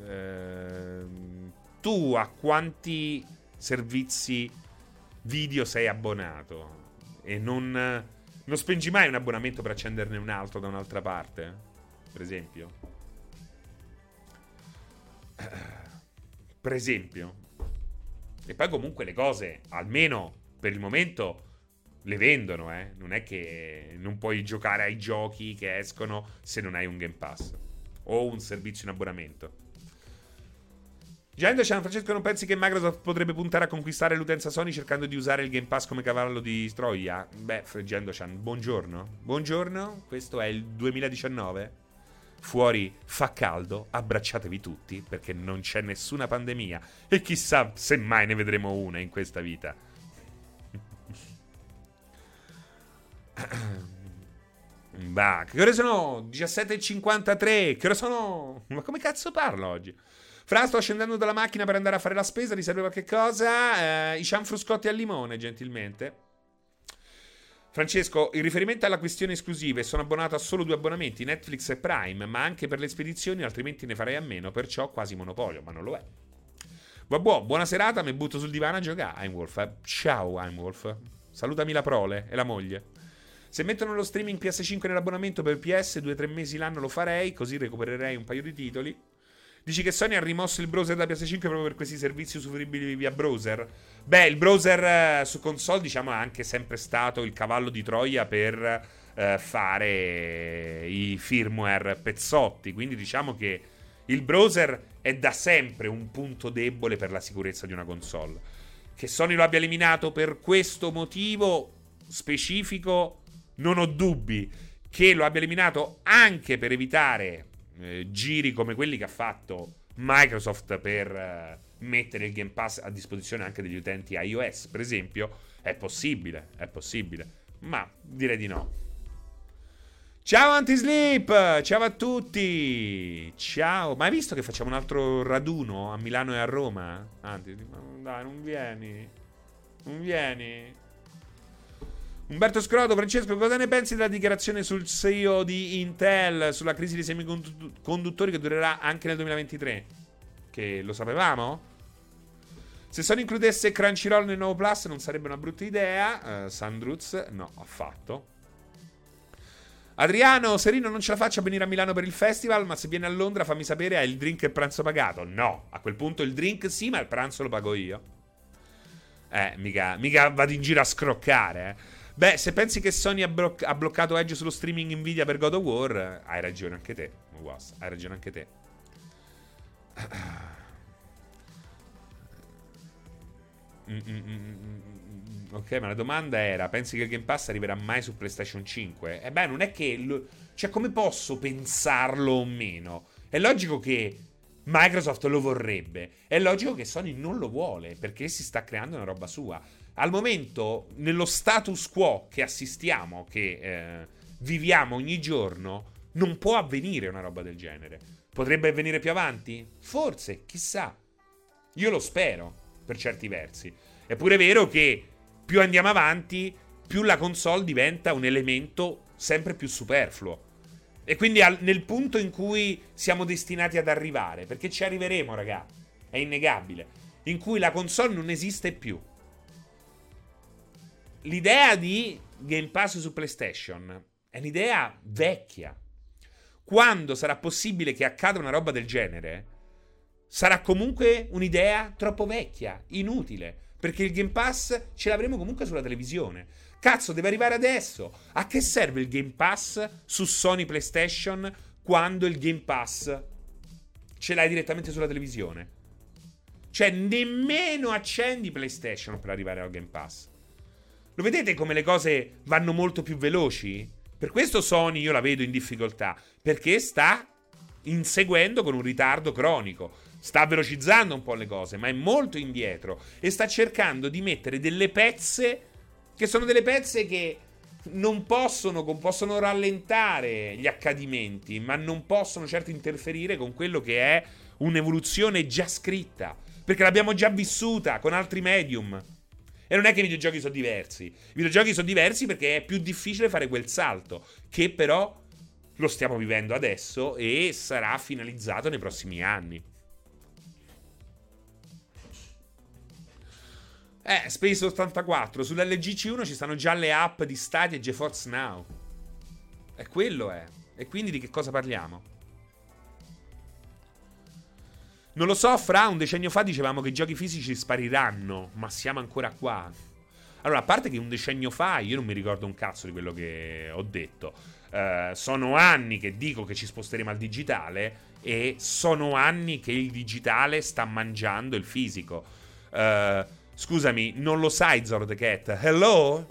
Ehm tu a quanti servizi video sei abbonato e non, non spengi mai un abbonamento per accenderne un altro da un'altra parte, per esempio. Per esempio. E poi comunque le cose, almeno per il momento, le vendono, eh. Non è che non puoi giocare ai giochi che escono se non hai un Game Pass o un servizio in abbonamento. Giando Francesco, non pensi che Microsoft potrebbe puntare a conquistare l'utenza Sony cercando di usare il Game Pass come cavallo di Troia? Beh, Fregendo buongiorno. Buongiorno, questo è il 2019. Fuori fa caldo, abbracciatevi tutti perché non c'è nessuna pandemia e chissà se mai ne vedremo una in questa vita. Bah, che ore sono? 17.53. Che ore sono? Ma come cazzo parlo oggi? Fra, sto scendendo dalla macchina per andare a fare la spesa. Ti serve qualche cosa? Eh, I cianfruscotti al limone, gentilmente. Francesco, in riferimento alla questione esclusive, sono abbonato a solo due abbonamenti, Netflix e Prime, ma anche per le spedizioni, altrimenti ne farei a meno, perciò quasi monopolio, ma non lo è. Vabbè, buona serata, mi butto sul divano a giocare, Heimwolf. Eh. Ciao, Heimwolf. Salutami la prole e la moglie. Se mettono lo streaming PS5 nell'abbonamento per PS, 2-3 mesi l'anno lo farei, così recupererei un paio di titoli. Dici che Sony ha rimosso il browser da PS5 proprio per questi servizi usufruibili via browser? Beh, il browser eh, su console, diciamo, è anche sempre stato il cavallo di Troia per eh, fare i firmware pezzotti. Quindi diciamo che il browser è da sempre un punto debole per la sicurezza di una console. Che Sony lo abbia eliminato per questo motivo specifico, non ho dubbi. Che lo abbia eliminato anche per evitare eh, giri come quelli che ha fatto Microsoft per eh, mettere il Game Pass a disposizione anche degli utenti iOS, per esempio, È possibile, è possibile. Ma direi di no. Ciao Antisleep, ciao a tutti. Ciao. Ma hai visto che facciamo un altro raduno a Milano e a Roma? Anti, dai, non vieni. Non vieni. Umberto Scroto, Francesco, cosa ne pensi della dichiarazione sul CEO di Intel sulla crisi dei semiconduttori che durerà anche nel 2023? Che lo sapevamo? Se Sony includesse Crunchyroll nel nuovo Plus non sarebbe una brutta idea. Uh, Sandruz, no, affatto. Adriano, Serino, non ce la faccio a venire a Milano per il festival, ma se viene a Londra fammi sapere, hai il drink e il pranzo pagato? No, a quel punto il drink sì, ma il pranzo lo pago io. Eh, mica, mica vado in giro a scroccare, eh. Beh, se pensi che Sony ha, bloc- ha bloccato Edge sullo streaming Nvidia per God of War, hai ragione anche te. Hai ragione anche te. Mm, mm, mm, ok, ma la domanda era: pensi che il Game Pass arriverà mai su PlayStation 5? E eh beh, non è che. Lo, cioè, come posso pensarlo o meno? È logico che Microsoft lo vorrebbe. È logico che Sony non lo vuole perché si sta creando una roba sua. Al momento, nello status quo che assistiamo, che eh, viviamo ogni giorno, non può avvenire una roba del genere. Potrebbe avvenire più avanti? Forse, chissà. Io lo spero per certi versi. È pure vero che più andiamo avanti, più la console diventa un elemento sempre più superfluo. E quindi al, nel punto in cui siamo destinati ad arrivare, perché ci arriveremo, raga, è innegabile, in cui la console non esiste più. L'idea di Game Pass su PlayStation è un'idea vecchia. Quando sarà possibile che accada una roba del genere, sarà comunque un'idea troppo vecchia, inutile, perché il Game Pass ce l'avremo comunque sulla televisione. Cazzo, deve arrivare adesso. A che serve il Game Pass su Sony PlayStation quando il Game Pass ce l'hai direttamente sulla televisione? Cioè, nemmeno accendi PlayStation per arrivare al Game Pass. Lo vedete come le cose vanno molto più veloci? Per questo Sony io la vedo in difficoltà, perché sta inseguendo con un ritardo cronico sta velocizzando un po' le cose, ma è molto indietro e sta cercando di mettere delle pezze che sono delle pezze che non possono, possono rallentare gli accadimenti, ma non possono certo interferire con quello che è un'evoluzione già scritta, perché l'abbiamo già vissuta con altri medium. E non è che i videogiochi sono diversi. I videogiochi sono diversi perché è più difficile fare quel salto, che però lo stiamo vivendo adesso e sarà finalizzato nei prossimi anni. Eh, Space 84. Sull'LG C1 ci stanno già le app di Stadia e GeForce Now. E quello è. E quindi di che cosa parliamo? Non lo so, fra un decennio fa dicevamo che i giochi fisici spariranno, ma siamo ancora qua. Allora, a parte che un decennio fa io non mi ricordo un cazzo di quello che ho detto. Uh, sono anni che dico che ci sposteremo al digitale e sono anni che il digitale sta mangiando il fisico. Uh, Scusami, non lo sai the Cat? Hello?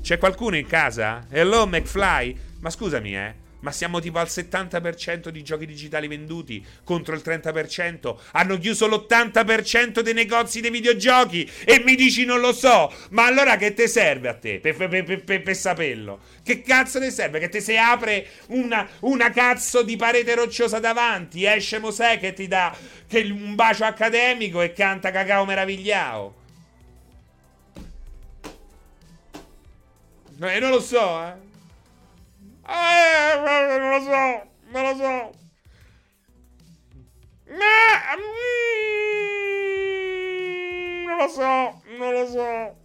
C'è qualcuno in casa? Hello McFly? Ma scusami, eh. Ma siamo tipo al 70% di giochi digitali venduti contro il 30%. Hanno chiuso l'80% dei negozi dei videogiochi. E mi dici non lo so. Ma allora che te serve a te? Per, per, per, per saperlo. Che cazzo ti serve? Che ti si apre una, una, cazzo di parete rocciosa davanti. Esce Mosè che ti dà che un bacio accademico e canta cacao meravigliao. Eh, non lo so, eh. Eh, non lo so, non lo so. Mm, non lo so, non lo so.